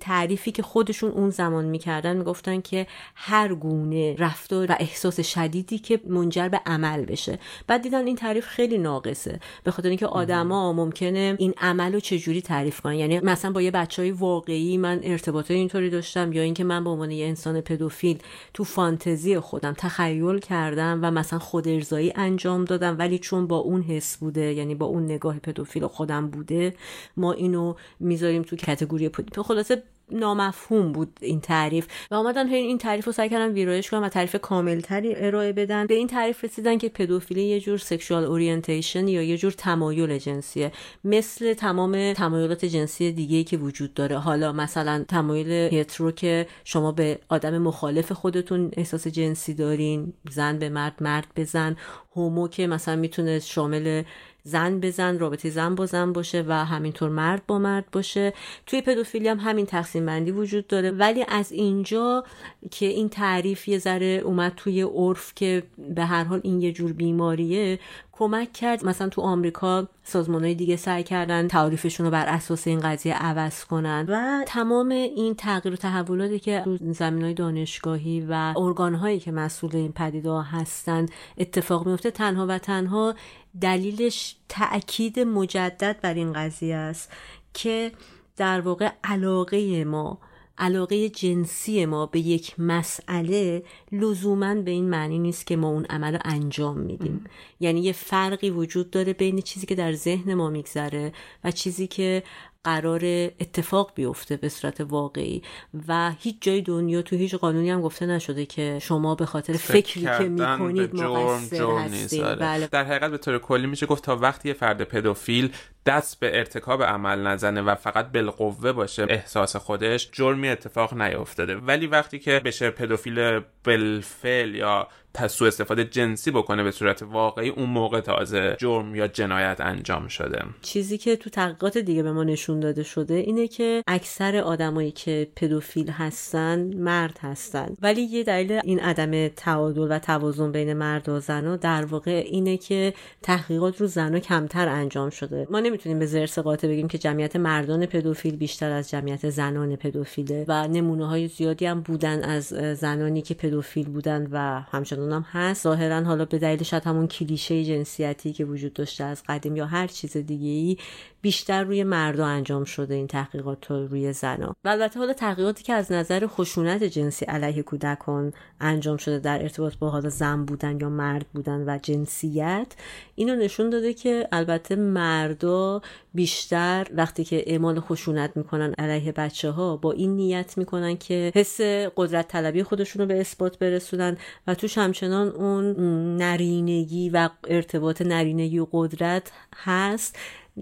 تعریفی که خودشون اون زمان می‌کردن می‌گفتن که هر گونه رفتار و احساس شدیدی که منجر به عمل بشه. بعد دیدن این تعریف خیلی ناقصه. به خاطر اینکه آدما ممکنه این عمل رو چجوری تعریف کنن. یعنی مثلا با یه بچه های واقعی من ارتباط اینطوری داشتم یا اینکه من به عنوان یه انسان پدوفیل تو فانتزی خودم تخیل کردم و مثلا خود ارضایی انجام دادم ولی چون با اون حس بوده یعنی با اون نگاه پدوفیل خودم بوده ما اینو می‌ذاریم تو category پدوفیل. خلاصه نامفهوم بود این تعریف و آمدن این تعریف رو سعی کردن ویرایش کنن و تعریف کاملتری ارائه بدن. به این تعریف رسیدن که پدوفیلی یه جور sexual orientation یا یه جور تمایل جنسیه. مثل تمام تمایلات جنسی دیگه که وجود داره. حالا مثلا تمایل hetero که شما به آدم مخالف خودتون احساس جنسی دارین زن به مرد مرد به زن. هومو که مثلا می‌تونه شامل زن به زن رابطه زن با زن باشه و همینطور مرد با مرد باشه. توی پدوفیلی هم همین تقسیم بندی وجود داره. ولی از اینجا که این تعریف یه ذره اومد توی عرف که به هر حال این یه جور بیماریه کمک کرد. مثلا تو آمریکا سازمان های دیگه سعی کردن تعریفشون رو بر اساس این قضیه عوض کنن. و تمام این تغییر و تحولاتی که تو زمین های دانشگاهی و ارگان هایی که مسئول این پدیده هستن اتفاق میفته تنها و تنها دلیلش تأکید مجدد بر این قضیه است که در واقع علاقه ما علاقه جنسی ما به یک مسئله لزوما به این معنی نیست که ما اون عمل رو انجام میدیم. یعنی یه فرقی وجود داره بین چیزی که در ذهن ما میگذره و چیزی که قرار اتفاق بیفته به صورت واقعی. و هیچ جای دنیا تو هیچ قانونی هم گفته نشده که شما به خاطر فکری که می‌کنید مقصر هستید. آره. بله. در حقیقت به طور کلی میشه گفت تا وقتی یه فرد پدوفیل دست به ارتکاب عمل نزنه و فقط بالقوه باشه احساس خودش جرمی اتفاق نیافتاده ولی وقتی که بشه پدوفیل بالفعل یا سوء استفاده جنسی بکنه به صورت واقعی اون موقع تازه جرم یا جنایت انجام شده. چیزی که تو تحقیقات دیگه به ما نشون داده شده اینه که اکثر آدمایی که پدوفیل هستن مرد هستن. ولی یه دلیل این عدم تعادل و توازن بین مرد و زنا در واقع اینه که تحقیقات رو زنا کمتر انجام شده. ما نمی‌تونیم به زرس قاطع بگیم که جمعیت مردان پدوفیل بیشتر از جمعیت زنان پدوفیله و نمونه های زیادی هم بودن از زنانی که پدوفیل بودن و همچنان هم هست. ظاهرا حالا به دلیل شاید همون کلیشه جنسیتی که وجود داشته از قدیم یا هر چیز دیگه ای بیشتر روی مردا انجام شده این تحقیقات روی زنا و البته حالا تحقیقاتی که از نظر خشونت جنسی علیه کودکان انجام شده در ارتباط با حالا زن بودن یا مرد بودن و جنسیت اینو نشون داده که البته مردا بیشتر وقتی که اعمال خشونت می‌کنن علیه بچه ها با این نیت می‌کنن که حس قدرت طلبی خودشون رو به اثبات برسونن و توش همچنان اون نرینگی و ارتباط نرینگی و قدرت هست.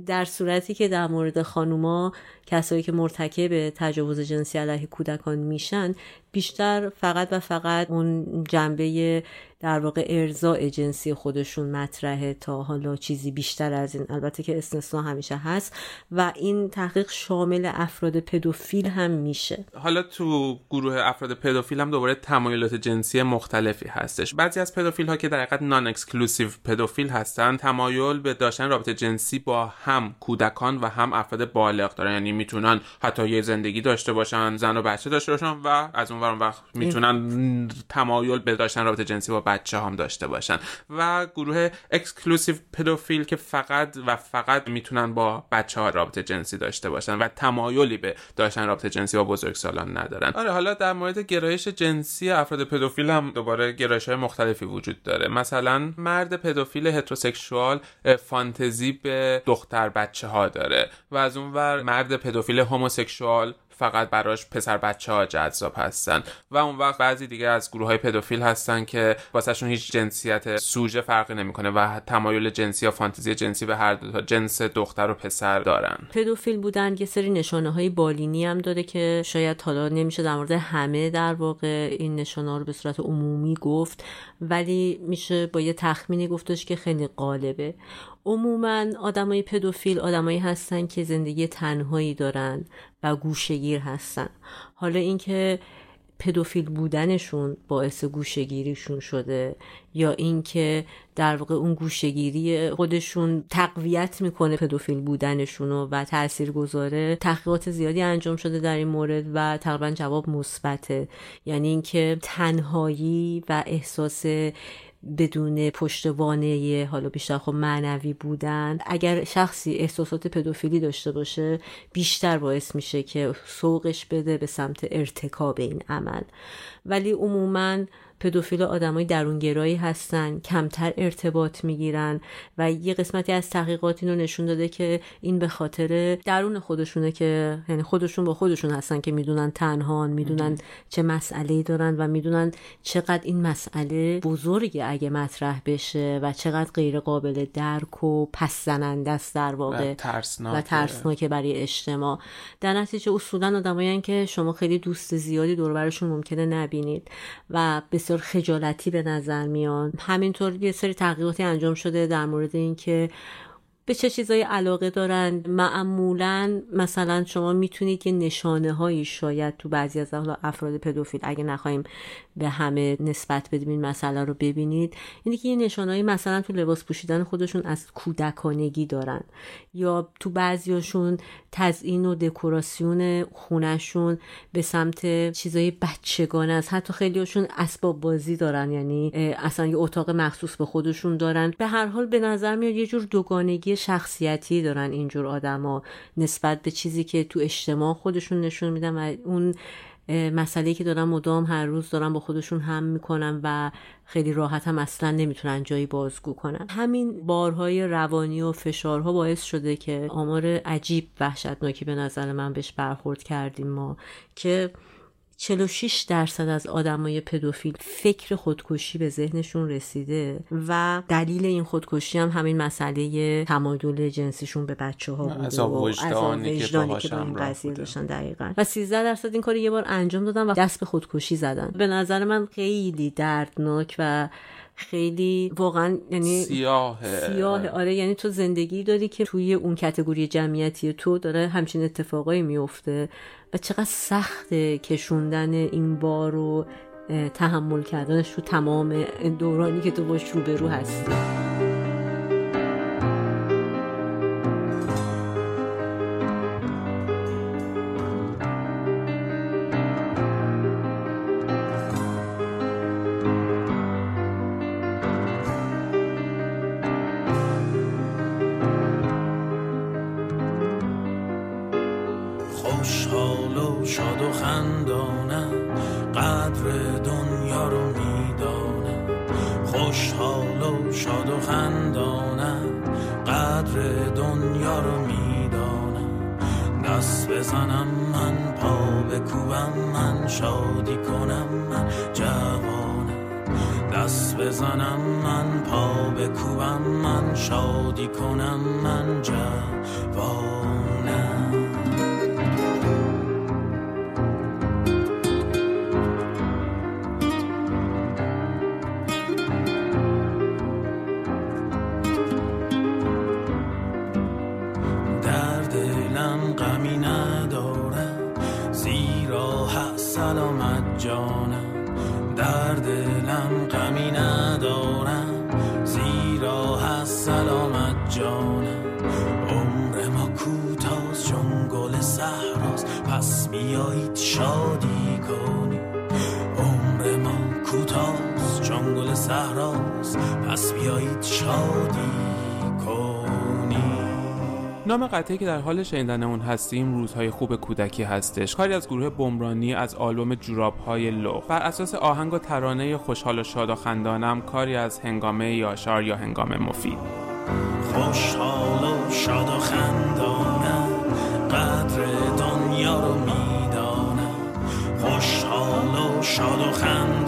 در صورتی که در مورد خانوما کسایی که مرتکب تجاوز جنسی علیه کودکان میشن بیشتر فقط و فقط اون جنبه در واقع ارضای جنسی خودشون مطرحه تا حالا چیزی بیشتر از این. البته که استثنا همیشه هست و این تحقیق شامل افراد پدوفیل هم میشه. حالا تو گروه افراد پدوفیل هم دوباره تمایلات جنسی مختلفی هستش. بعضی از پدوفیل ها که در حقیقت non-exclusive پدوفیل هستن تمایل به داشتن رابطه جنسی با هم کودکان و هم افراد بالغ دارن. یعنی می‌تونن حتی یه زندگی داشته باشن زن و بچه داشته باشن و از اون ور می‌تونن تمایل به داشتن رابطه جنسی با بچه هم داشته باشن. و گروه exclusive پدوفیل که فقط و فقط می‌تونن با بچه ها رابطه جنسی داشته باشن و تمایلی به داشتن رابطه جنسی با بزرگسالان ندارن. آره حالا در مورد گرایش جنسی افراد پدوفیل هم دوباره گرایش های مختلفی وجود داره. مثلا مرد پدوفیل heterosexual فانتزی به دختر بچه ها داره و از اون ور مرد پدوفیل homosexual فقط براش پسر بچه ها جذاب هستن. و اون وقت بعضی دیگه از گروه های پدوفیل هستن که واسهشون هیچ جنسیت سوژه فرقی نمی‌کنه و تمایل جنسی یا فانتزی جنسی به هر دو جنس دختر و پسر دارن. پدوفیل بودن یه سری نشانه های بالینی هم داره که شاید حالا نمیشه در مورد همه در واقع این نشانه رو به صورت عمومی گفت ولی میشه با یه تخمینی گفتش که خیلی غالبه. عموما آدمای پدوفیل آدمایی هستن که زندگی تنهایی دارن و گوشگیر هستن. حالا اینکه پدوفیل بودنشون باعث گوشگیریشون شده یا اینکه در واقع اون گوشگیری خودشون تقویت می‌کنه پدوفیل بودنشون و تأثیر گذاره تحقیقات زیادی انجام شده در این مورد و تقریبا جواب مثبته. یعنی اینکه تنهایی و احساس بدون پشتوانه حالا بیشتر خب معنوی بودن. اگر شخصی احساسات پدوفیلی داشته باشه بیشتر باعث میشه که سوقش بده به سمت ارتکاب این عمل. ولی عموما پدوفیل آدمای درونگرایی هستن کمتر ارتباط می‌گیرن و یه قسمتی از تحقیقات اینو نشون داده که این به خاطر درون خودشونه که یعنی خودشون با خودشون هستن که می‌دونن تنهان می‌دونن چه مسئله دارن و می‌دونن چقدر این مسئله بزرگه اگه مطرح بشه و چقدر غیر قابل درک و پس زننده است در واقع و ترسناک و ترسناکه. برای اجتماع. در نتیجه اصولا آدمایی که شما خیلی دوست زیادی دور برشون ممکنه نبینید و بسیار خجالتی به نظر میان همینطور یه سری تحقیقاتی انجام شده در مورد اینکه به چه چیزایی علاقه دارن؟ معمولا مثلا شما می‌تونید یه نشانه هایی شاید تو بعضی از افراد پدوفیل اگه نخواهیم به همه نسبت بدیم این مسئله رو ببینید اینه که یه نشانهایی مثلا تو لباس پوشیدن خودشون از کودکانگی دارن یا تو بعضیاشون تزیین و دکوراسیون خونشون به سمت چیزای بچگانه است. حتی خیلیاشون اسباب بازی دارن یعنی اصلا یه اتاق مخصوص به خودشون دارن. به هر حال به نظر میاد یه جور دوگانگی شخصیتی دارن اینجور آدما نسبت به چیزی که تو اجتماع خودشون نشون میدن و اون مسئله که دارن مدام هر روز دارن با خودشون هم می‌کنن و خیلی راحت هم اصلا نمی‌تونن جایی بازگو کنن. همین بارهای روانی و فشارها باعث شده که آمار عجیب وحشتناکی به نظر من بهش برخورد کردیم ما که 46 درصد از آدمای پدوفیل فکر خودکشی به ذهنشون رسیده و دلیل این خودکشی هم همین مسئله تمایل جنسیشون به بچه ها بوده از وجدانی که, که با این قضیه داشتن دقیقا. و 13 درصد این کار یه بار انجام دادن و دست به خودکشی زدن. به نظر من خیلی دردناک و خیلی واقعا یعنی سیاه سیاه آره یعنی تو زندگی داری که توی اون کتگوری جمعیتی تو داره همچین اتفاقایی میفته و چقدر سخت کشوندن این بار رو تحمل کردنش تو تمام دورانی که تو باش روبرو هستی. دست بزنم من پا بکوبم من شادی کنم من جوانم. نام قطعی که در حال شنیدن اون هستیم روزهای خوب کودکی هستش. کاری از گروه بمرانی از آلبوم جوراب های لو بر اساس آهنگ و ترانه خوشحال و شاد و خندانم کاری از هنگامه یاشار یا هنگام مفید. خوشحال و شاد و خندانم قدر دنیا رو می‌دانم. خوشحال و شاد و خندانم.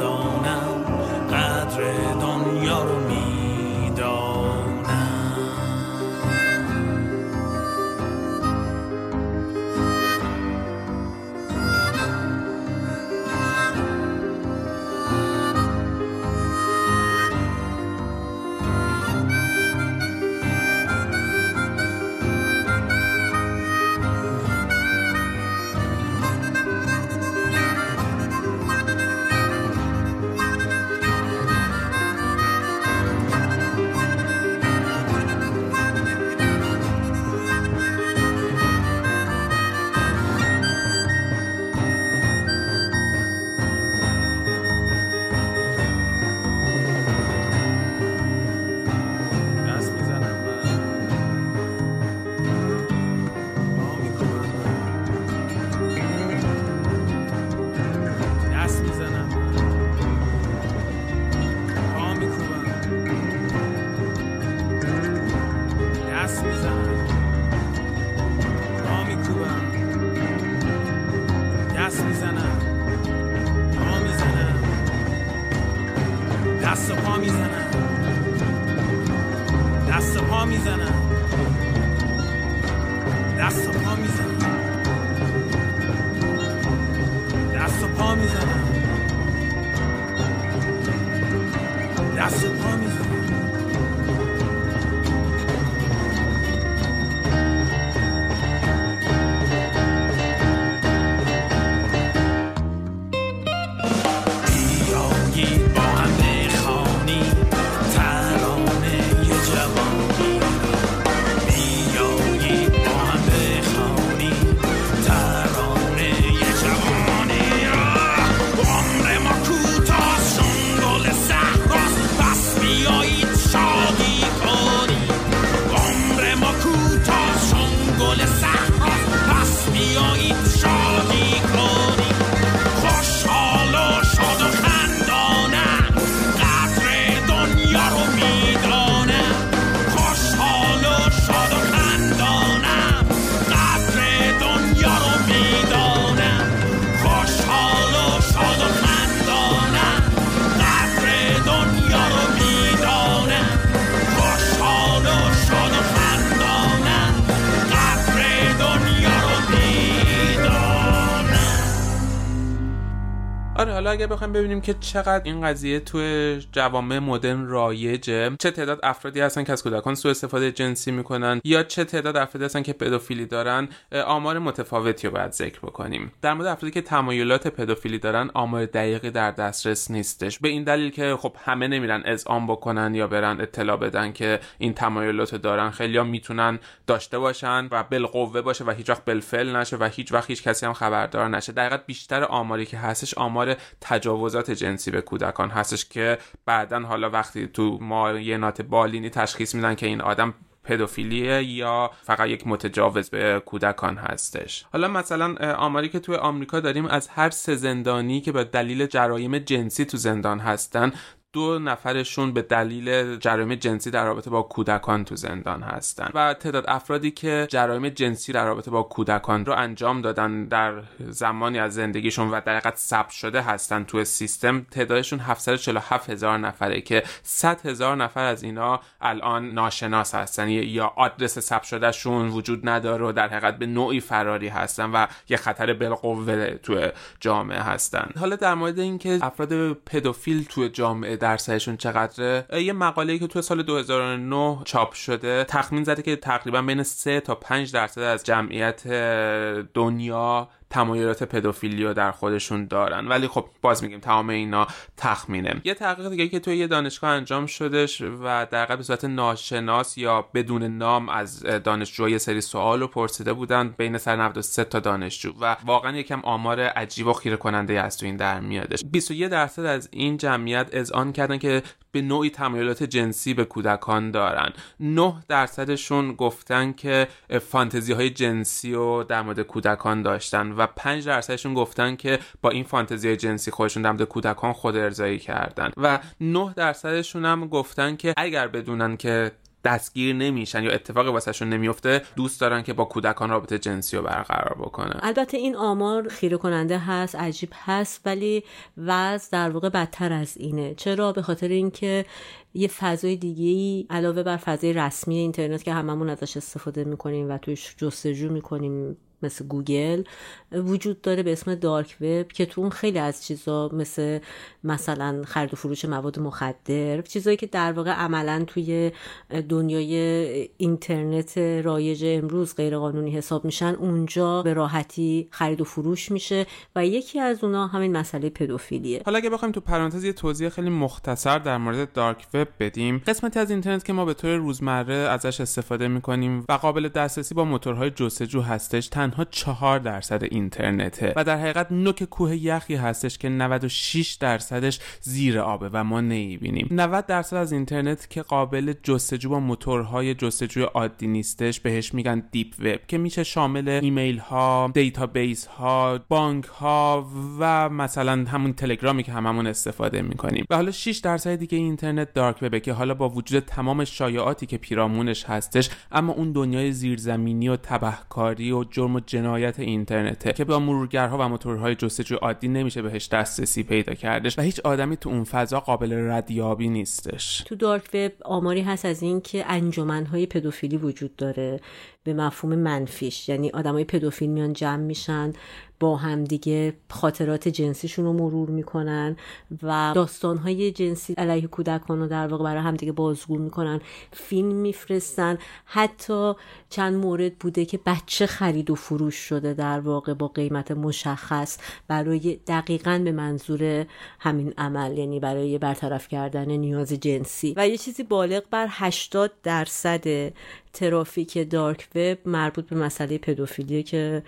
حالا اگه بخوایم ببینیم که چقدر این قضیه توی جوامع مدرن رایجه چه تعداد افرادی هستن که از کودکان سوء استفاده جنسی می‌کنن یا چه تعداد افرادی هستن که پدوفیلی دارن آمار متفاوتی رو باید ذکر بکنیم. در مورد افرادی که تمایلات پدوفیلی دارن آمار دقیقی در دسترس نیستش. به این دلیل که خب همه نمیرن اذعان بکنن یا برن اطلاع بدن که این تمایلات دارن. خیلی می‌تونن داشته باشن و بالقوه باشه و هیچ وقت بالفعل نشه و هیچ وقت هیچ کسی هم خبردار نشه. دقیقا بیشتر آماری که هستش آمار تجاوزات جنسی به کودکان هستش که بعدا حالا وقتی تو معاینات بالینی تشخیص میدن که این آدم پدوفیلیه یا فقط یک متجاوز به کودکان هستش. حالا مثلا آماری که توی آمریکا داریم از هر سه زندانی که به دلیل جرایم جنسی تو زندان هستن دو نفرشون به دلیل جرایم جنسی در رابطه با کودکان تو زندان هستن و تعداد افرادی که جرایم جنسی در رابطه با کودکان رو انجام دادن در زمانی از زندگیشون و در حقیقت ثبت شده هستن تو سیستم تعدادشون 747 هزار نفره که 100 هزار نفر از اینا الان ناشناس هستن. یا آدرس ثبت شدهشون وجود نداره و در حقیقت به نوعی فراری هستن و یه خطر بالقوه تو جامعه هستن. حالا در مورد اینکه افراد پدوفیل تو جامعه درصدشون چقدره. یه مقاله که تو سال 2009 چاپ شده تخمین زده که تقریبا بین 3 تا 5 درصد از جمعیت دنیا تمایلات پدوفیلی رو در خودشون دارن. ولی خب باز میگیم تمام اینا تخمینه. یه تحقیق دیگه که توی یه دانشگاه انجام شدش و در به صورت ناشناس یا بدون نام از دانشجو یه سری سوال رو پرسیده بودن بین سر 93 تا دانشجو و واقعا یکم آمار عجیب و خیره کننده است تو این در میادش. 21 درصد از این جمعیت اذعان کردن که به نوعی تمایلات جنسی به کودکان دارن. 9 درصدشون گفتن که فانتزی های جنسی رو در مورد کودکان داشتن و 5 درصدشون گفتن که با این فانتزی های جنسی خودشون در مورد کودکان خود ارضایی کردن. و 9 درصدشون هم گفتن که اگر بدونن که دستگیر نمیشن یا اتفاقی واسهشون نمیفته دوست دارن که با کودکان رابطه جنسی رو برقرار بکنن البته این آمار خیره کننده هست عجیب هست ولی وضع در واقع بدتر از اینه. چرا؟ به خاطر اینکه یه فضای دیگه ای علاوه بر فضای رسمی اینترنت که هممون ازش استفاده می‌کنیم و توش جستجو می‌کنیم مثل گوگل وجود داره به اسم دارک وب که تو اون خیلی از چیزا مثل مثلا خرید و فروش مواد مخدر چیزایی که در واقع عملا توی دنیای اینترنت رایج امروز غیر قانونی حساب میشن اونجا به راحتی خرید و فروش میشه و یکی از اونا همین مسئله پدوفیلیه. حالا اگه بخوایم تو پرانتز یه توضیح خیلی مختصر در مورد dark web بدیم قسمتی از اینترنت که ما به طور روزمره ازش استفاده می‌کنیم و قابل دسترسی با موتورهای جستجو هستش تنها چهار درصد اینترنته و در حقیقت نوک کوه یخی هستش که 96 درصدش زیر آبه و ما نمی‌بینیم. 90 درصد از اینترنت که قابل جستجو با موتورهای جستجوی عادی نیستش بهش میگن deep web که میشه شامل ایمیل ها database ها بانک ها و مثلا همون تلگرامی که هممون استفاده می‌کنیم. و حالا 6 درصد دیگه اینترنت دارک وبه که حالا با وجود تمام شایعاتی که پیرامونش هستش اما اون دنیای زیرزمینی و تبهکاری و جرم و جنایت اینترنته که با مرورگرها و موتورهای جستجوی عادی نمیشه بهش دسترسی پیدا کردش و هیچ آدمی تو اون فضا قابل ردیابی نیستش. تو دارک وب آماری هست از این که انجمنهای پدوفیلی وجود داره. به مفهوم منفیش. یعنی آدمای پدوفیل میان جمع میشن با همدیگه خاطرات جنسیشون رو مرور می‌کنن و داستانهای جنسی علیه کودکان رو در واقع برای همدیگه بازگو می‌کنن. فیلم میفرستن. حتی چند مورد بوده که بچه خرید و فروش شده در واقع با قیمت مشخص برای دقیقا به منظور همین عمل یعنی برای برطرف کردن نیاز جنسی. و یه چیزی بالغ بر 80 درصد ترافیک دارک وب مربوط به مسئله پدوفیلیه که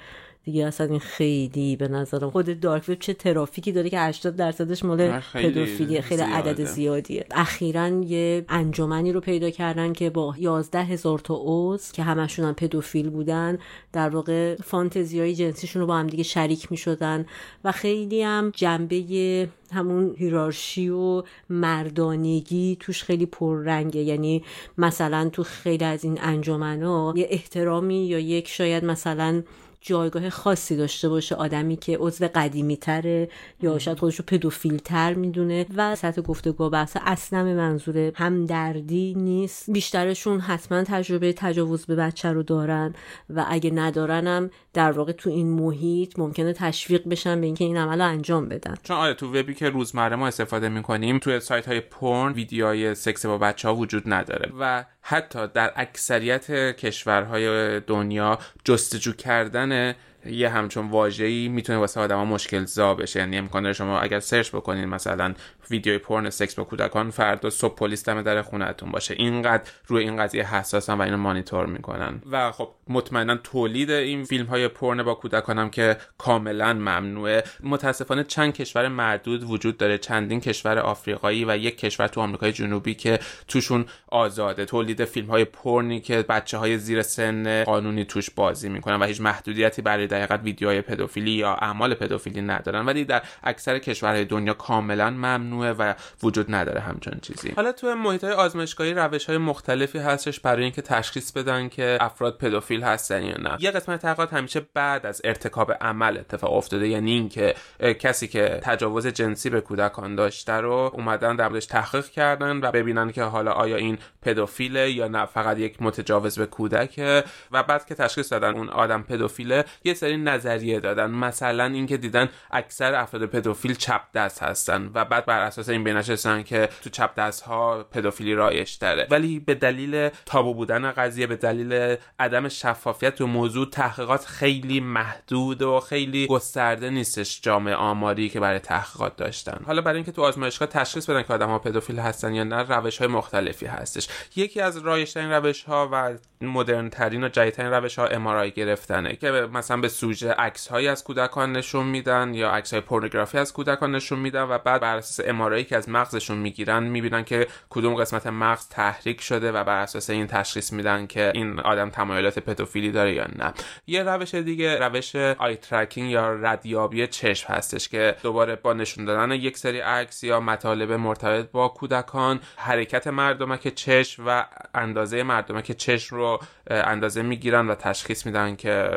دیگه اصلا این خیلی به نظرم خود دارک وب چه ترافیکی داره که 80 درصدش مال خیلی پدوفیلیه خیلی زیاده. عدد زیادیه اخیرا یه انجمنی رو پیدا کردن که با 11 هزار تا عضو که همشون هم پدوفیل بودن در واقع فانتزی های جنسیشون رو با هم دیگه شریک می شدن و خیلی هم جنبه همون هیرارشی و مردانگی توش خیلی پررنگه یعنی مثلا تو خیلی از این انجمنا یه احترامی یا یک شاید مثلا جایگاه خاصی داشته باشه آدمی که عضو قدیمی تره یا شاید خودش رو پدوفیل تر می‌دونه و سطح گفتگو بحث اصلا به منظور همدردی نیست. بیشترشون حتما تجربه تجاوز به بچه رو دارن و اگه ندارنم در واقع تو این محیط ممکنه تشویق بشن به اینکه این عمل رو انجام بدن. چون آره تو وبی که روزمره ما استفاده می‌کنیم توی سایت های پورن ویدیوهای سکس با بچه ها وجود نداره و حتی در اکثریت کشورهای دنیا جستجو کردن Yeah. یه همچون واژه‌ای می‌تونه واسه آدما مشکل زا بشه. یعنی امکان داره شما اگر سرچ بکنین مثلا ویدیوی پورن سکس با کودکان فردا صبح پلیس دم در خونهتون باشه. اینقدر روی این قضیه حساسن و اینو مانیتور می‌کنن. و خب مطمئنا تولید این فیلم پورن با کودکان هم که کاملا ممنوعه. متاسفانه چند کشور معدود وجود داره. چندین کشور آفریقایی و یک کشور تو آمریکای جنوبی که توشون آزاده. تولید فیلم پورنی که بچه های زیر سن قانونی توش بازی می‌کنن و هیچ محدودیتی برای دقیقت ویدیوهای پدوفیلی یا اعمال پدوفیلی ندارن ولی در اکثر کشورهای دنیا کاملا ممنوعه و وجود نداره همچون چیزی. حالا تو محیط های آزمایشگاهی روش های مختلفی هستش برای اینکه تشخیص بدن که افراد پدوفیل هستن یا نه. یه قسمت تحقیقات همیشه بعد از ارتکاب عمل اتفاق افتاده یعنی اینکه کسی که تجاوز جنسی به کودکان داشته رو اومدن در موردش تحقیق کردن و ببینن که حالا آیا این پدوفیله یا نه فقط یک متجاوز به کودکه و بعد که تشخیص دادن اون آدم پدوفیله یه سری نظریه دادن. مثلا اینکه دیدن اکثر افراد پدوفیل چپ دست هستن و بعد بر اساس این بینشستن که تو چپ دست ها پدوفیلی رایج تره ولی به دلیل تابو بودن قضیه به دلیل عدم شفافیت تو موضوع تحقیقات خیلی محدود و خیلی گسترده نیستش جامعه آماری که برای تحقیقات داشتن. حالا برای اینکه تو آزمایشگاه تشخیص بدن که آدم ها پدوفیل هستن یا نه روش های مختلفی هستش. یکی از رایجترین روش ها و مدرن ترین و جدیدترین روش ها ام گرفتنه که مثلا به سوژه عکس هایی از کودکان نشون میدن یا عکس های پورنوگرافی از کودکان نشون میدن و بعد بر اساس ام که از مغزشون می‌گیرن می‌بینن که کدوم قسمت مغز تحریک شده و بر اساس این تشخیص میدن که این آدم تمایلات پدوفیلی داره یا نه. یه روش دیگه روش آی یا ردیابی چشم هستش که دوباره با نشون دادن یک سری عکس یا مطالب مرتبط با کودکان حرکت مردمک چشم و اندازه مردمک چشم رو اندازه می‌گیرن و تشخیص میدن که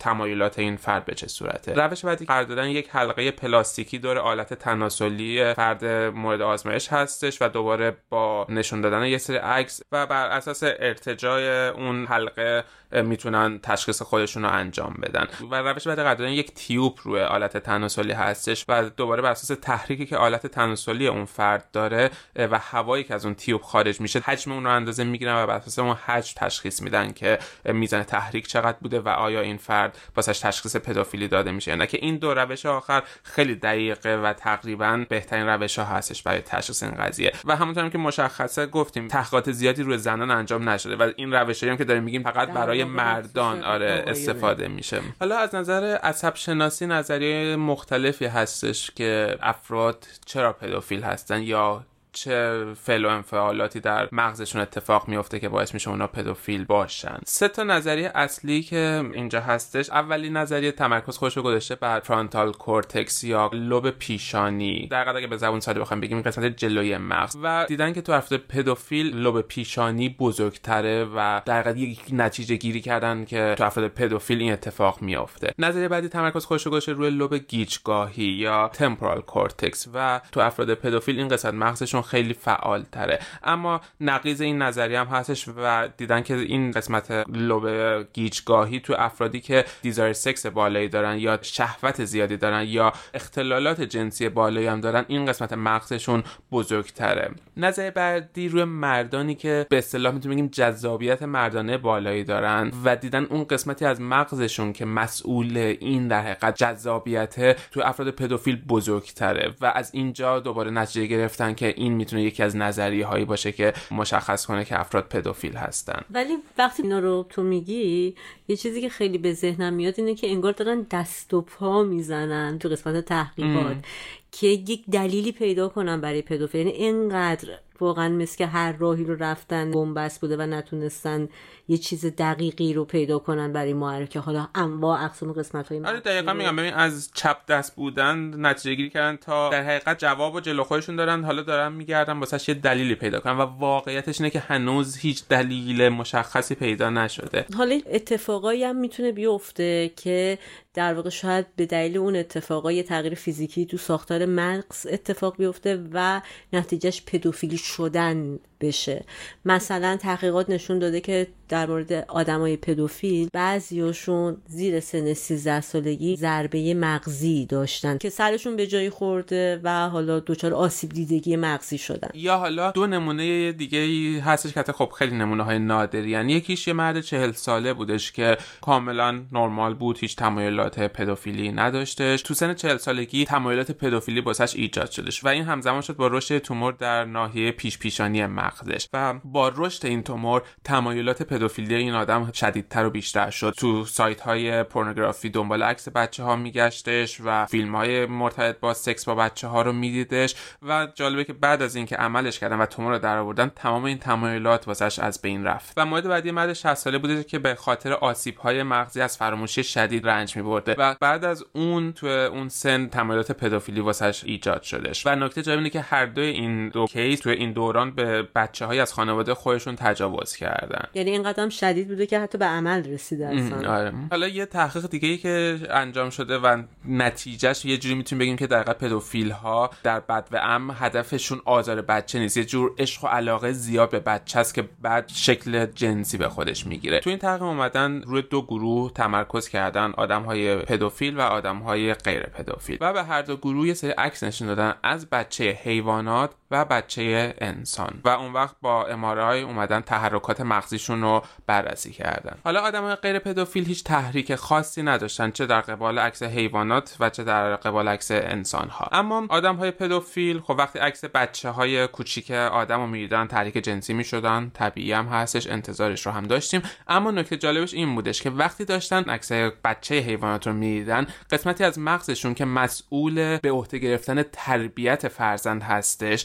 تمایلات این فرد به چه صورته. روش بعدی قرار دادن یک حلقه پلاستیکی دور آلت تناسلی فرد مورد آزمایش هستش و دوباره با نشون دادن یه سری عکس و بر اساس ارتجاع اون حلقه می‌تونن تشخیص خودشون رو انجام بدن. و روش بعد قرار دادن یک تیوب روی آلت تناسلی هستش و دوباره بر اساس تحریکی که آلت تناسلی اون فرد داره و هوایی که از اون تیوب خارج میشه حجم اون رو اندازه می‌گیرن و بر اساس اون حجم تشخیص میدن که میزان تحریک چقدر بوده و آیا این فرد واسش تشخیص پدوفیلی داده میشه نه. که این دو روش آخر خیلی دقیقه و تقریبا بهترین روش ها هستش برای تشخیص این قضیه. و همونطور هم که مشخصه گفتیم تحقیقات زیادی روی زنان انجام نشده و این روشی هم که داریم میگیم فقط در برای مردان آره. استفاده میشه حالا از نظر عصب شناسی نظریه مختلفی هستش که افراد چرا پدوفیل هستن یا چه فعل و انفعالاتی در مغزشون اتفاق میفته که باعث میشه اونا پدوفیل باشن. سه تا نظریه اصلی که اینجا هستش. اولی نظریه تمرکز خودش رو گذاشته بر frontal cortex یا لوب پیشانی. در اگه به زبون ساده بخوام بگیم قسمت جلوی مغز. و دیدن که تو افراد پدوفیل لوب پیشانی بزرگتره و در یک نتیجه گیری کردن که تو افراد پدوفیل این اتفاق میافته. نظریه بعدی تمرکز خودش رو روی لوب گیجگاهی یا temporal cortex و تو افراد پدوفیل این قسمت مغزشون خیلی فعال تره اما نقیض این نظریه هم هستش و دیدن که این قسمت لوب گیجگاهی تو افرادی که دیزایر سکس بالایی دارن یا شهوت زیادی دارن یا اختلالات جنسی بالایی هم دارن این قسمت مغزشون بزرگتره. نظر بعدی روی مردانی که به اصطلاح می‌تونیم بگیم جذابیت مردانه بالایی دارن و دیدن اون قسمتی از مغزشون که مسئول این در حقیقت جذابیت تو افراد پدوفیل بزرگتره و از اینجا دوباره نتیجه گرفتن که این می‌تونه یکی از نظریه هایی باشه که مشخص کنه که افراد پدوفیل هستن. ولی وقتی اینا رو تو میگی یه چیزی که خیلی به ذهنم میاد اینه که انگار دارن دست و پا می‌زنن تو قسمت تحقیقات که یک دلیلی پیدا کنن برای پدوفیل. یعنی اینقدر واقعا مثل که هر راهی رو رفتن بنبست بوده و نتونستن یه چیز دقیقی رو پیدا کنن برای معرفی حالا انواع اقسام قسمت های آره دقیقا میگم ببین از چپ دست بودن نتیجه گیری کردن تا در حقیقت جواب و جلو خودشون دارن. حالا دارن میگردن واسه یه دلیلی پیدا کنن و واقعیتش اینه که هنوز هیچ دلیل مشخصی پیدا نشده. حالا اتفاقایی هم می‌تونه بیفته که در واقع شاید به دلیل اون اتفاقای تغییر فیزیکی تو ساختار مغز اتفاق بیفته و نتیجهش پدوفیلی شدن. بشه. مثلا تحقیقات نشون داده که در مورد آدمای پدوفیل بعضیاشون زیر سن 13 سالگی ضربه مغزی داشتن که سرشون به جایی خورده و حالا دچار آسیب دیدگی مغزی شدن. یا حالا دو نمونه دیگه هستش که خب خیلی نمونه های نادری یعنی یکیش یه مرد چهل ساله بودش که کاملا نرمال بود هیچ تمایلات پدوفیلی نداشتش. تو سن چهل سالگی تمایلات پدوفیلی باسش ایجاد شدش و این همزمان شد با رشد تومور در ناحیه پیش پیشانی مغزش و با رشد این تومور تمایلات پدوفیلی این آدم شدیدتر و بیشتر شد. تو سایت های پورنوگرافی دنبال عکس بچه ها میگشتش و فیلم های مرتبط با سکس با بچه ها رو میدیدش و جالبه که بعد از اینکه عملش کردن و تومور رو در آوردن تمام این تمایلات واسش از بین رفت. و مورد بعدی مرد 60 ساله بوده که به خاطر آسیب های مغزی از فراموشی شدید رنج میبرده و بعد از اون تو اون سن تمایلات پدوفیلی واسش ایجاد شدش. و نکته جالب اینه که هر دو این دو کیس تو این دوران به بچه های از خانواده خودشون تجاوز کردن. یعنی این قدم شدید بوده که حتی به عمل رسیده اصلا. آره. حالا یه تحقیق دیگه ای که انجام شده و نتیجهش یه جوری می‌تونیم بگیم که در پدوفیل ها در بد و ام هدفشون آزار بچه نیست. یه جور عشق و علاقه زیاد به بچه است که بعد شکل جنسی به خودش می‌گیره. تو این تحقیق اومدن روی دو گروه تمرکز کردن آدم های پدوفیل و آدم های غیر پدوفیل. و به هر دو گروه یه سری عکس نشون دادن. از بچه حیوانات و بچه انسان. و اون وقت با امارای اومدن تحرکات مغزیشون رو بررسی کردن. حالا آدم غیر پدوفیل هیچ تحریک خاصی نداشتن چه در قبال عکس حیوانات و چه در قبال عکس انسان ها اما آدم های پدوفیل خب وقتی عکس بچه های کوچیک آدم رو می‌دیدن تحریک جنسی می‌شدن طبیعی هم هستش انتظارش رو هم داشتیم. اما نکته جالبش این بودش که وقتی داشتن عکس بچه حیوانات رو می‌دیدن قسمتی از مغزشون که مسئول به عهده گرفتن تربیت فرزند هستش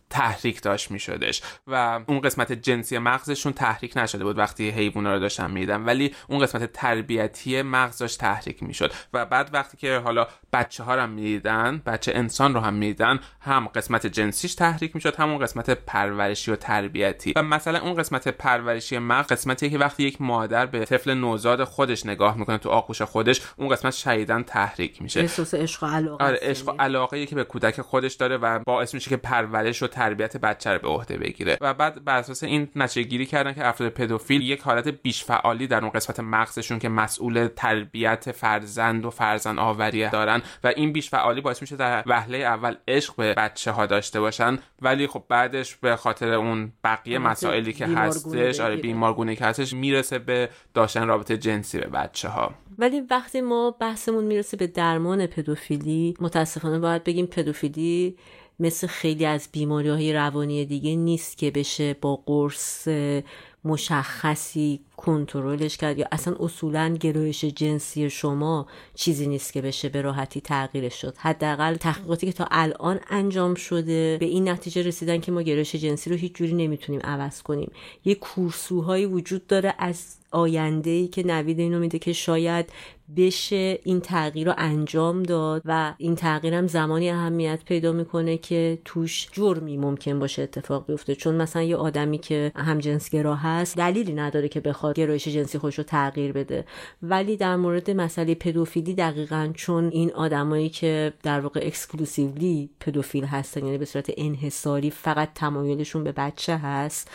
تحریک داشت میشدش و اون قسمت جنسی مغزشون تحریک نشده بود وقتی حیوونا رو داشتن میدن ولی اون قسمت تربیتی مغزش تحریک می‌شد. و بعد وقتی که حالا بچه ها رو هم می‌دیدن بچه انسان رو هم می‌دیدن هم قسمت جنسیش تحریک می‌شد همون قسمت پرورشی و تربیتی. و مثلا اون قسمت پرورشی مغز قسمتی که وقتی یک مادر به طفل نوزاد خودش نگاه می‌کنه تو آغوش خودش اون قسمت شدیداً تحریک میشه. احساس عشق و علاقه آره عشق و علاقه که به کودک خودش داره و باعث میشه که پرورش و تربیت بچه رو به عهده بگیره. و بعد بر اساس این نتیجه گیری کردن که افراد پدوفیل یک حالت بیش فعالی در اون قسمت مغزشون که مسئول تربیت فرزند و فرزند آوری دارن و این بیش فعالی باعث میشه در وهله اول عشق به بچه ها داشته باشن. ولی خب بعدش به خاطر اون بقیه مسائلی که هستش آره بیمارگونه که هستش می‌رسه به داشتن رابطه جنسی به بچه ها ولی وقتی ما بحثمون می‌رسه به درمان پدوفیلی متاسفانه باید بگیم پدوفیلی مثل خیلی از بیماری های روانی دیگه نیست که بشه با قرص مشخصی کنترلش کرد. یا اصلا اصولا گرایش جنسی شما چیزی نیست که بشه به راحتی تغییرش شد حداقل تحقیقاتی که تا الان انجام شده به این نتیجه رسیدن که ما گرایش جنسی رو هیچ جوری نمی‌تونیم عوض کنیم. یه کورسوهایی وجود داره از آینده ای که نوید اینو میده که شاید بشه این تغییر رو انجام داد و این تغییر هم زمانی اهمیت پیدا می‌کنه که توش جرمی ممکن باشه اتفاق بیفته. چون مثلا یه آدمی که هم جنسگرا هست دلیلی نداره که بخواد گرایش جنسی خودش رو تغییر بده. ولی در مورد مسئله پدوفیلی دقیقا چون این آدمایی که در واقع اکسکلوسیولی پدوفیل هستن یعنی به صورت انحصاری فقط تمایلشون به بچه هست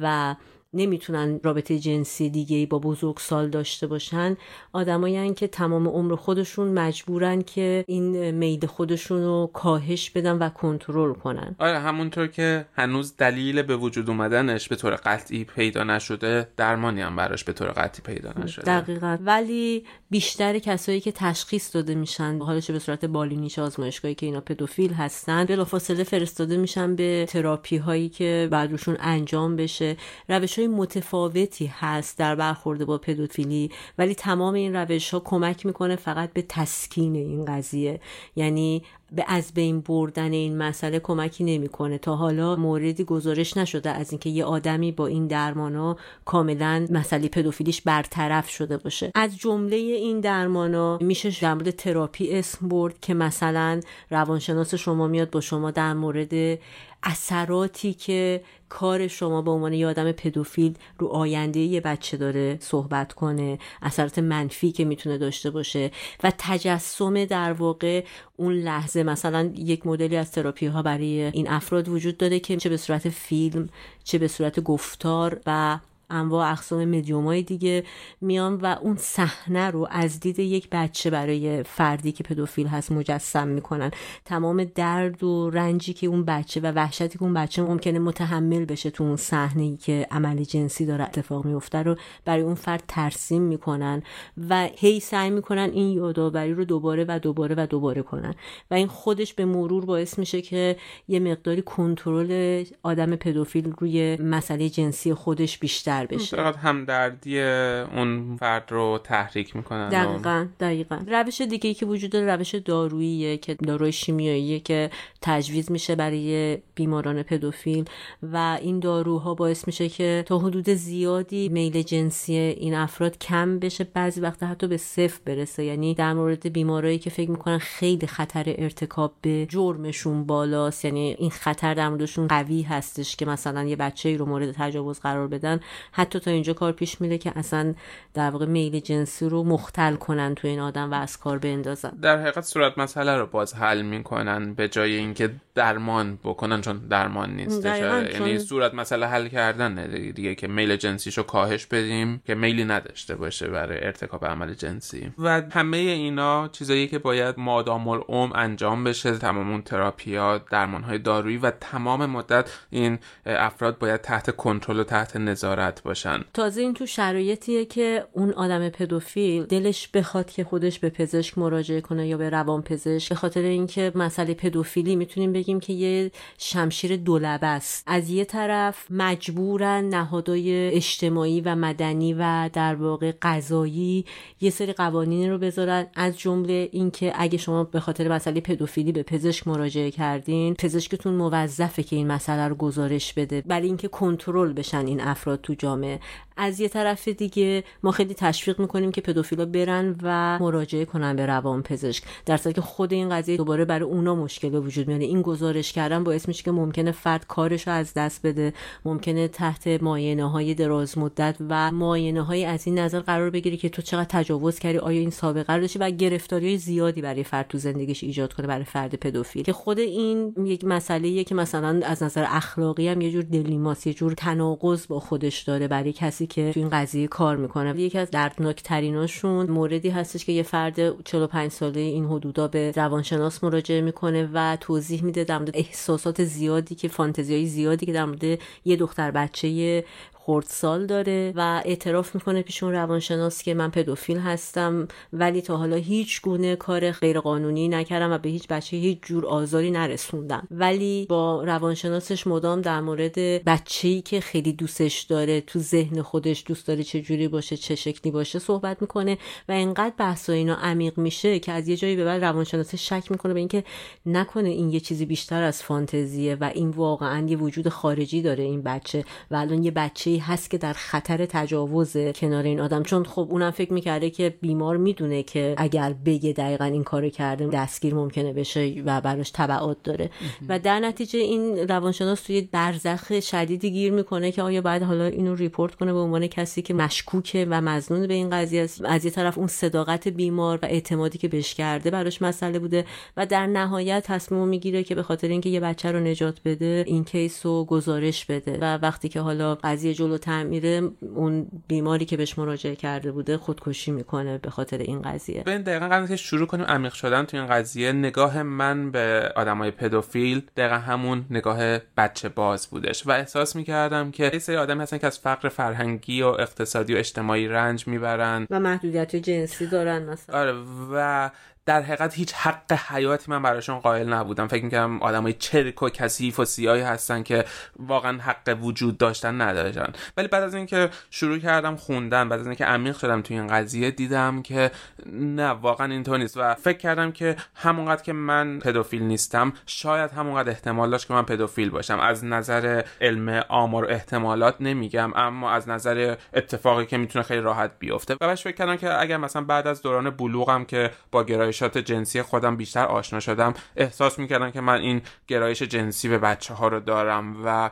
و نمی‌تونن رابطه جنسی دیگه ای با بزرگسال داشته باشن. آدمایی که تمام عمر خودشون مجبورن که این میل خودشون رو کاهش بدن و کنترل کنن. آره همونطور که هنوز دلیل به وجود اومدنش به طور قطعی پیدا نشده درمانی هم براش به طور قطعی پیدا نشده. دقیقا. ولی بیشتر کسایی که تشخیص داده میشن حالش به صورت بالینیش آزمایشگاهی که اینا پدوفیل هستن بلافاصله فرستاده میشن به تراپی هایی که بعد روشون انجام بشه. روش های متفاوتی هست در برخورد با پدوفیلی ولی تمام این روش ها کمک می‌کنه فقط به تسکین این قضیه. یعنی به از بین بردن این مسئله کمکی نمی‌کنه. تا حالا موردی گزارش نشده از اینکه یه آدمی با این درمانا کاملا مسئله پدوفیلیش برطرف شده باشه. از جمله این درمانا میشه در مورد تراپی اسم برد که مثلا روانشناس شما میاد با شما در مورد اثراتی که کار شما به عنوان یه آدم پدوفیل رو آینده یه بچه داره صحبت کنه اثرات منفی که می‌تونه داشته باشه و تجسم در واقع اون لحظه مثلا یک مدلی از تراپی ها برای این افراد وجود داره که چه به صورت فیلم چه به صورت گفتار و انواع اقسام مدیوم های دیگه میان و اون صحنه رو از دید یک بچه برای فردی که پدوفیل هست مجسم می‌کنن. تمام درد و رنجی که اون بچه و وحشتی که اون بچه ممکنه متحمل بشه تو اون صحنه ای که عمل جنسی داره اتفاق میفته رو برای اون فرد ترسیم می‌کنن و هی سعی می‌کنن این یادآوری رو دوباره و دوباره و دوباره کنن. و این خودش به مرور باعث میشه که یه مقداری کنترل آدم پدوفیل روی مسئله جنسی خودش بیشتر بشه. فقط همدردی اون فرد رو تحریک می‌کنن دقیقا دقیقا. روش دیگه ای که وجود داره روش داروییه که داروی شیمیاییه که تجویز میشه برای بیماران پدوفیل و این داروها باعث میشه که تا حدود زیادی میل جنسی این افراد کم بشه. بعضی وقتا حتی به صفر برسه. یعنی در مورد بیمارایی که فکر می‌کنن خیلی خطر ارتکاب به جرمشون بالاست. یعنی این خطر در موردشون قوی هستش که مثلا یه بچه ای رو مورد تجاوز قرار بدن. حتی تا اینجا کار پیش میره که اصلا در واقع میل جنسی رو مختل کنن تو این آدم و از کار بندازن. در حقیقت صورت مسئله رو باز حل می‌کنن به جای اینکه درمان بکنن چون درمان نیست. یعنی صورت مسئله حل کردن دیگه, دیگه که میل جنسیشو کاهش بدیم که میلی نداشته باشه برای ارتکاب عمل جنسی. و همه اینا چیزایی که باید مادام العمر انجام بشه تمام اون تراپیا درمان های دارویی و تمام مدت این افراد باید تحت کنترل و تحت نظارت باشن. تازه این تو شرایطیه که اون آدم پدوفیل دلش بخواد که خودش به پزشک مراجعه کنه یا به روان پزشک به خاطر اینکه مسئله پدوفیلی می‌تونیم بگیم که یه شمشیر دولبه است. از یه طرف مجبورن نهادهای اجتماعی و مدنی و در واقع قضایی یه سری قوانینی رو بذارن. از جمله اینکه اگه شما به خاطر مسئله پدوفیلی به پزشک مراجعه کردین پزشکتون موظفه که این مسئله رو گزارش بده. برای اینکه کنترل بشن این افراد تو جامعه. از یه طرف دیگه ما خیلی تشویق می‌کنیم که پدوفیلا برن و مراجعه کنن به روان پزشک. در که خود این قضیه دوباره برای اونا مشکل وجود میاره این گزارش کردن باعث میشه که ممکنه فرد کارش رو از دست بده ممکنه تحت ماینه های دراز مدت و ماینه های از این نظر قرار بگیره که تو چقدر تجاوز کردی آیا این سابقه رو داشتی و گرفتاری زیادی برای فرد تو زندگیش ایجاد کنه برای فرد پدوفیل. که خود این یک مسئله که مثلا از نظر اخلاقی هم یه جور دلیماس یه جور تناقض با خودش داره برای کسی که تو این قضیه کار می‌کنه. یکی از دردناک تریناشون موردی هستش که یه فرد 45 ساله این حدودا به روانشناس مراجعه می‌کنه و توضیح میده در مورد احساسات زیادی که فانتزیای زیادی که در مورد یه دختر بچه خردسال داره و اعتراف می‌کنه پیش اون روانشناس که من پدوفیل هستم ولی تا حالا هیچ گونه کار غیرقانونی نکردم و به هیچ بچه هیچ جور آزاری نرسوندم. ولی با روانشناسش مدام در مورد بچه‌ای که خیلی دوستش داره تو ذهن خودش دوست داره چه جوری باشه چه شکلی باشه صحبت می‌کنه و انقدر بحث اینا عمیق میشه که از یه جایی به بعد روانشناس شک می‌کنه به اینکه نکنه این یه چیزی بیشتر از فانتزیه و این واقعا یه وجود خارجی داره این بچه و الان یه بچه ای هست که در خطر تجاوز کنار این آدم. چون خب اونم فکر می‌کرده که بیمار می‌دونه که اگر بگه دقیقا این کارو کرده دستگیر ممکنه بشه و براش تبعات داره. و در نتیجه این روانشناس توی برزخ شدیدی گیر می‌کنه که آیا باید حالا اینو ریپورت کنه به عنوان کسی که مشکوکه و مزنون به این قضیه است؟ از یه طرف اون صداقت بیمار و اعتمادی که بهش کرده براش مسئله بوده و در نهایت تصمیم می‌گیره که به خاطر اینکه یه بچه رو نجات بده این کیس رو گزارش بده. و وقتی که حالا قضیه جلو تعمیره اون بیماری که بهش مراجعه کرده بوده خودکشی می‌کنه به خاطر این قضیه. به دقیقا قبل که شروع کنیم عمیق شدن تو این قضیه نگاه من به آدمای پدوفیل دقیقا همون نگاه بچه باز بودش و احساس می‌کردم که یه سری آدم هستن که از فقر فرهنگی و اقتصادی و اجتماعی رنج می‌برن. و محدودیت جنسی دارن مثلا. آره و در حقیقت هیچ حق حیاتی من براشون قائل نبودم. فکر می‌کردم آدمای چرک و کثیف و سیاهی هستن که واقعا حق وجود داشتن نداشتن. ولی بعد از اینکه شروع کردم خوندن بعد از اینکه عمیق شدم توی این قضیه دیدم که نه واقعا اینطور نیست. و فکر کردم که همونقدر که من پدوفیل نیستم شاید همونقدر احتمال داشت که من پدوفیل باشم. از نظر علم آمار و احتمالات نمیگم اما از نظر اتفاقی که می‌تونه خیلی راحت بیفته. و فکر کردم که اگر مثلا بعد از دوران بلوغم که با گرایش گرایشات جنسی خودم بیشتر آشنا شدم. احساس می‌کردم که من این گرایش جنسی به بچه ها رو دارم و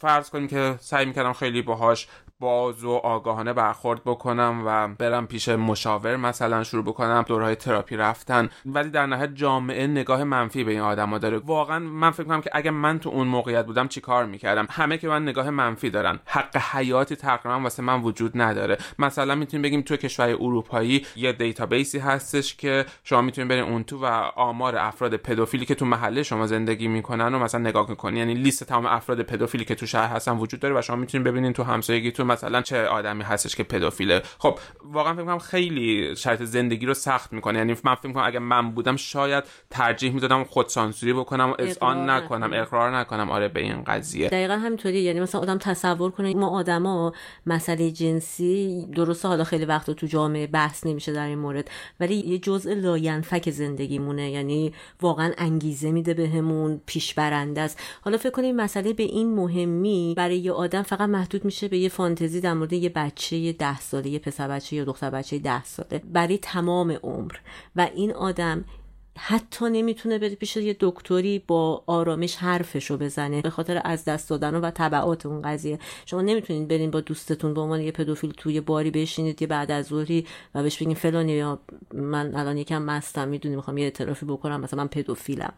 فرض کنیم که سعی می‌کردم خیلی باهاش باز و آگاهانه برخورد بکنم و برم پیش مشاور مثلا شروع بکنم دورهای تراپی رفتن. ولی در نهایت جامعه نگاه منفی به این آدما داره. واقعا من فکر کنم که اگه من تو اون موقعیت بودم چیکار می‌کردم؟ همه به من نگاه منفی دارن. حق حیاتی تقریبا واسه من وجود نداره. مثلا می‌تونیم بگیم تو کشور اروپایی یه database ی هستش که شما می‌تونید برین اون تو و آمار افراد پدوفیلی که تو محله شما زندگی می‌کنن و مثلا نگاه کنید یعنی لیست تمام افراد پدوفیلی که تو شهر هستن وجود داره و شما می‌تونید ببینید تو همسایگی تو مثلا چه آدمی هستش که پدوفیله. خب واقعا فکر کنم خیلی شرط زندگی رو سخت می‌کنه. یعنی من فکر کنم اگه من بودم شاید ترجیح می‌دادم خود سانسوری بکنم و اذعان نکنم. اقرار نکنم. آره به این قضیه. دقیقا همینطوری. یعنی مثلا آدم تصور کنه ما آدما مسئله جنسی درسته. حالا خیلی وقت تو جامعه بحث نمیشه در این مورد. ولی یه جزء لاینفک زندگیمونه. یعنی واقعا انگیزه میده بهمون پیش برنده است. حالا فکر کنید مسئله به این مهمی برای یه آدم فقط محدود میشه به یه فانتزی در مورد یه بچه ده ساله یه پسر بچه یا دختر بچه ده ساله برای تمام عمر. و این آدم حتی نمی‌تونه بره پیش یه دکتری با آرامش حرفشو بزنه به خاطر از دست دادن و تبعات اون قضیه. شما نمی‌تونید برین با دوستتون به عنوان یه پدوفیل توی باری بشینید یه بعد از ظهری و بهش بگین فلانی من الان یکم مستم می‌دونی می‌خوام یه اعترافی بکنم مثلا من پدوفیلم.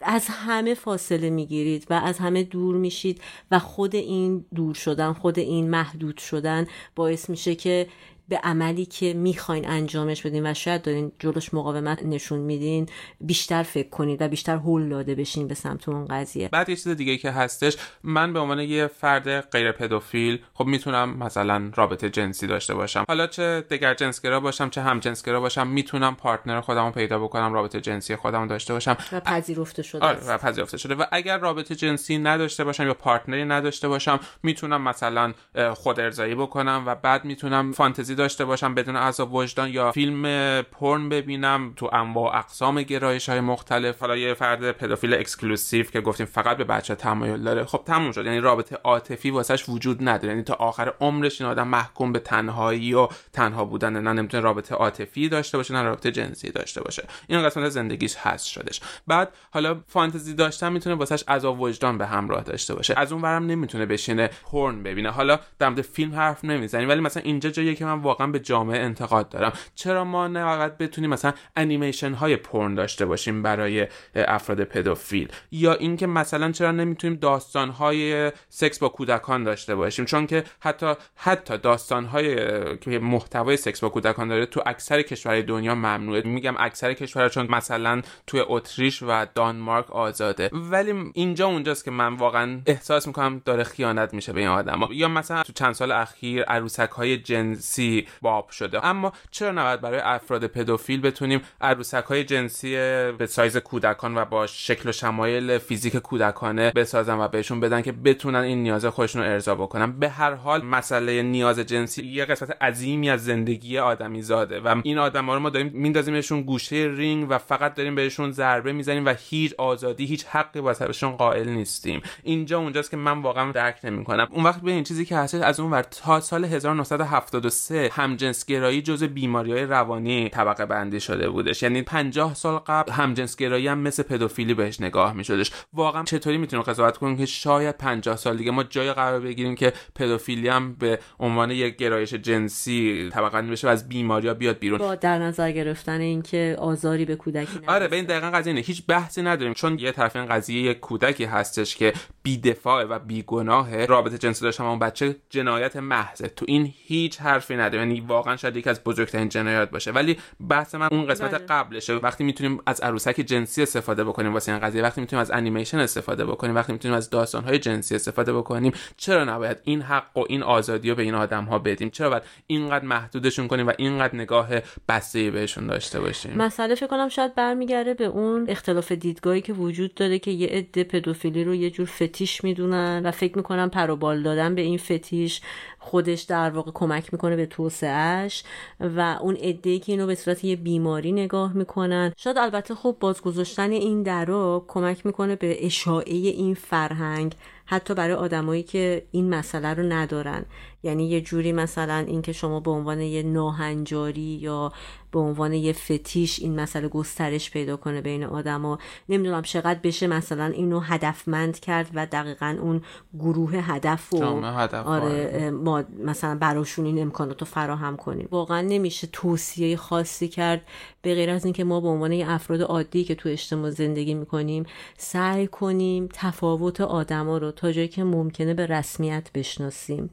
از همه فاصله می‌گیرید و از همه دور میشید و خود این دور شدن خود این محدود شدن باعث میشه که به عملی که می‌خواین انجامش بدین و شاید دارین جلوش مقاومت نشون میدین بیشتر فکر کنید و بیشتر هول داده بشین به سمت اون قضیه. بعد یه چیز دیگه که هستش من به عنوان یه فرد غیر پدوفیل خب می‌تونم مثلا رابطه جنسی داشته باشم. حالا چه دگر جنسگرا باشم چه هم جنسگرا باشم می‌تونم پارتنر خودمو پیدا بکنم رابطه جنسی خودم داشته باشم. و پذیرفته شده آره و پذیرفته شده. و اگر رابطه جنسی نداشته باشم یا partner ی نداشته باشم می‌تونم مثلا خود ارضایی بکنم و بعد می‌تونم فانتزی داشته باشم بدون عذاب وجدان یا فیلم پرن ببینم تو انواع اقسام گرایش های مختلف. حالا یه فرد پدوفیل exclusive که گفتیم فقط به بچه تمایل داره. خب تموم شد. یعنی رابطه عاطفی واسش وجود نداره. یعنی تا آخر عمرش این آدم محکوم به تنهایی و تنها بودن نه نمی‌تونه رابطه عاطفی داشته باشه نه رابطه جنسی داشته باشه. این قسمت زندگیش هست شدش. بعد حالا فانتزی داشتن می‌تونه واسش عذاب وجدان به همراه داشته باشه. از اون ورم نمی‌تونه بشینه پرن ببینه. حالا در فیلم حرف نمی‌زنیم ولی مثلا اینجا جاییه که من واقعا به جامعه انتقاد دارم. چرا ما نه بتونیم مثلا انیمیشن های پرن داشته باشیم برای افراد پدوفیل؟ یا اینکه مثلا چرا نمی‌تونیم داستان های سکس با کودکان داشته باشیم؟ چون که حتی حتی داستان های که محتوای سکس با کودکان داره تو اکثر کشورهای دنیا ممنوعه. میگم اکثر کشورها چون مثلا توی اتریش و دانمارک آزاده. ولی اینجا اونجاست که من واقعا احساس می‌کنم داره خیانت میشه به این آدم یا مثلا تو چند سال اخیر عروسک های جنسی باب شده. اما چرا نباید برای افراد پدوفیل بتونیم عروسک های جنسی به سایز کودکان و با شکل و شمایل فیزیک کودکانه بسازن و بهشون بدن که بتونن این نیاز خودشون رو ارضا بکنن؟ به هر حال مسئله نیاز جنسی یه قسمت عظیمی از زندگی آدمی زاده و این آدما رو ما داریم میندازیمشون گوشه رینگ و فقط داریم بهشون ضربه می‌زنیم و هیچ آزادی هیچ حقی واسهشون قائل نیستیم. اینجا اونجاست که من واقعا درک نمی‌کنم. اون وقت به این چیزی که هست از اون ور تا سال 1973 همجنسگرایی جزء بیماری های روانی طبقه بندی شده بودش. یعنی 50 سال قبل همجنسگرایی هم مثل پدوفیلی بهش نگاه میشدش. واقعا چطوری می‌تونیم قضاوت کنیم که شاید 50 سال دیگه ما جای قرار بگیریم که پدوفیلی هم به عنوان یک گرایش جنسی طبقه بندی بشه و از بیماری ها بیاد بیرون. با در نظر گرفتن اینکه آزاری به کودکی آره به این دقیقا قضیه نه هیچ بحثی نداریم. چون یه طرف این قضیه یک کودکی هستش که بیدفاع و بیگناه رابطه جنسی داشتن اون بچه جنایت محضه. تو این هیچ حرفی نداره یعنی واقعا شاید یکی از بزرگترین جنایات باشه. ولی بحث من اون قسمت بله. قبلشه. وقتی می‌تونیم از عروسک جنسی استفاده بکنیم واسه این قضیه وقتی می‌تونیم از انیمیشن استفاده بکنیم وقتی می‌تونیم از داستانهای جنسی استفاده بکنیم چرا نباید این حق و این آزادی رو به این آدم ها بدیم؟ چرا باید اینقدر محدودشون کنیم و اینقدر نگاه بسته بهشون داشته باشیم؟ مسئله فکر کنم شاید برمیگرده به اون اختلاف دیدگاهی که وجود داره که یه عده پدوفیلی رو یه جور فتیش می‌دونن و فکر می‌کنن پروبال دادن به این فتیش. خودش در واقع کمک می‌کنه به توسعهش و اون عده که اینو به صورت یه بیماری نگاه می‌کنن. شاید البته خب بازگذاشتن این درا کمک می‌کنه به اشاعه این فرهنگ حتی برای آدمایی که این مسئله رو ندارن. یعنی یه جوری مثلا اینکه شما به عنوان یه ناهنجاری یا به عنوان یه فتیش این مسئله گسترش پیدا کنه بین آدما. نمی‌دونم چقدر بشه مثلا اینو هدفمند کرد و دقیقا اون گروه هدف و آره, آره. ما مثلا براشون این امکانات رو فراهم کنیم. واقعا نمیشه توصیه خاصی کرد به غیر از اینکه ما به عنوان افراد عادی که تو اجتماع زندگی می‌کنیم سعی کنیم تفاوت آدما رو تا جایی که ممکنه به رسمیت بشناسیم.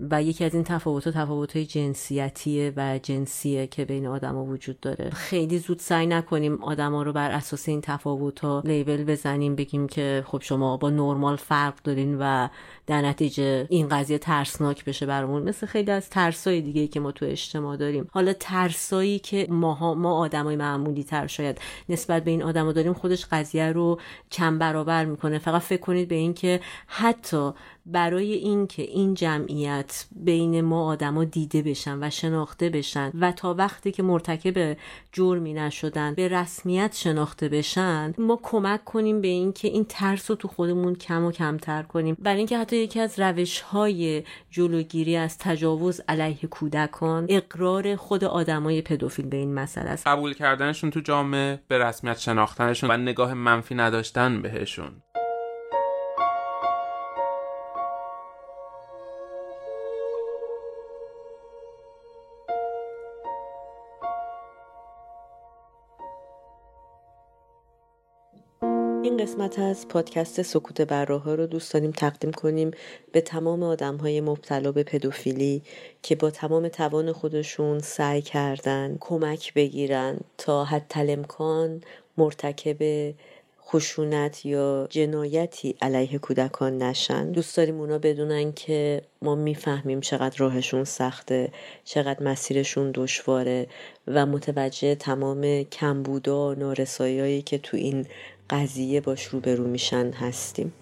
و یکی از این تفاوت تفاوت های جنسیتیه و جنسیه که بین آدما وجود داره. خیلی زود سعی نکنیم آدما رو بر اساس این تفاوت ها لیبل بزنیم بگیم که خب شما با نرمال فرق دارین و در نتیجه این قضیه ترسناک بشه برامون. مثل خیلی از ترسای دیگه که ما تو اجتماع داریم. حالا ترسایی که ما ما آدمای معمولی تر شاید نسبت به این آدما داریم خودش قضیه رو چند برابر می‌کنه. فقط فکر کنید به اینکه حتی برای اینکه این جمعیت بین ما آدما دیده بشن و شناخته بشن و تا وقتی که مرتکب جرمی نشدن به رسمیت شناخته بشن ما کمک کنیم به اینکه این ترس رو تو خودمون کم و کمتر کنیم. برای اینکه حتی یکی از روش های جلوگیری از تجاوز علیه کودکان اقرار خود آدمای پدوفیل به این مسئله است. قبول کردنشون تو جامعه به رسمیت شناختنشون و نگاه منفی نداشتن بهشون. قسمت از پادکست سکوت براها رو دوست داریم تقدیم کنیم به تمام آدم های مبتلا به پدوفیلی که با تمام توان خودشون سعی کردن کمک بگیرن تا حتی امکان مرتکب خشونت یا جنایتی علیه کودکان نشن. دوست داریم اونا بدونن که ما می‌فهمیم چقدر راهشون سخته چقدر مسیرشون دشواره و متوجه تمام کمبودا نارساییایی که تو این قضیه باش روبرو میشن هستیم.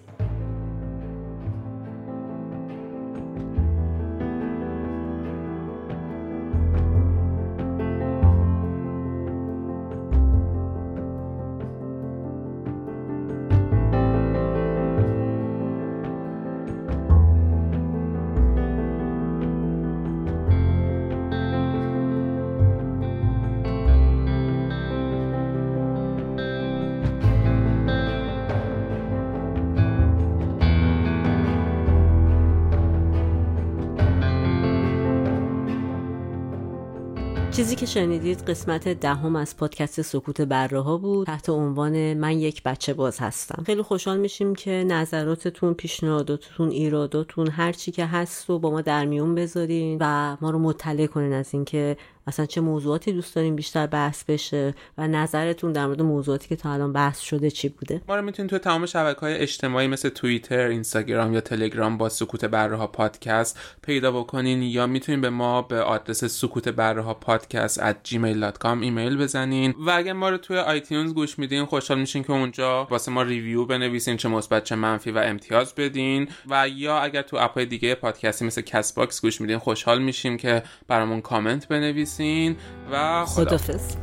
شنیدید قسمت دهم از پادکست سکوت بره ها بود. تحت عنوان من یک بچه باز هستم. خیلی خوشحال میشیم که نظراتتون پیشنهاداتتون ایراداتون هر چی که هست رو با ما در میون بذارین و ما رو مطلع کنین از اینکه اصلا چه موضوعاتی دوست دارین بیشتر بحث بشه و نظرتون در مورد موضوعاتی که تا الان بحث شده چی بوده؟ ما رو می‌تونید تو تمام شبکه های اجتماعی مثل توییتر، اینستاگرام یا تلگرام با سکوت بره ها پادکست پیدا بکنین یا می‌تونین به ما به آدرس سکوت بره ها پادکست at gmail.com ایمیل بزنین. و اگر ما رو توی iTunes گوش میدین خوشحال میشیم که اونجا واسه ما review بنویسین چه مثبت چه منفی و امتیاز بدین. و یا اگر تو app های دیگه پادکستی مثل Castbox گوش میدین خوشحال میشیم که برامون کامنت بنویسین. و خدا خدافظ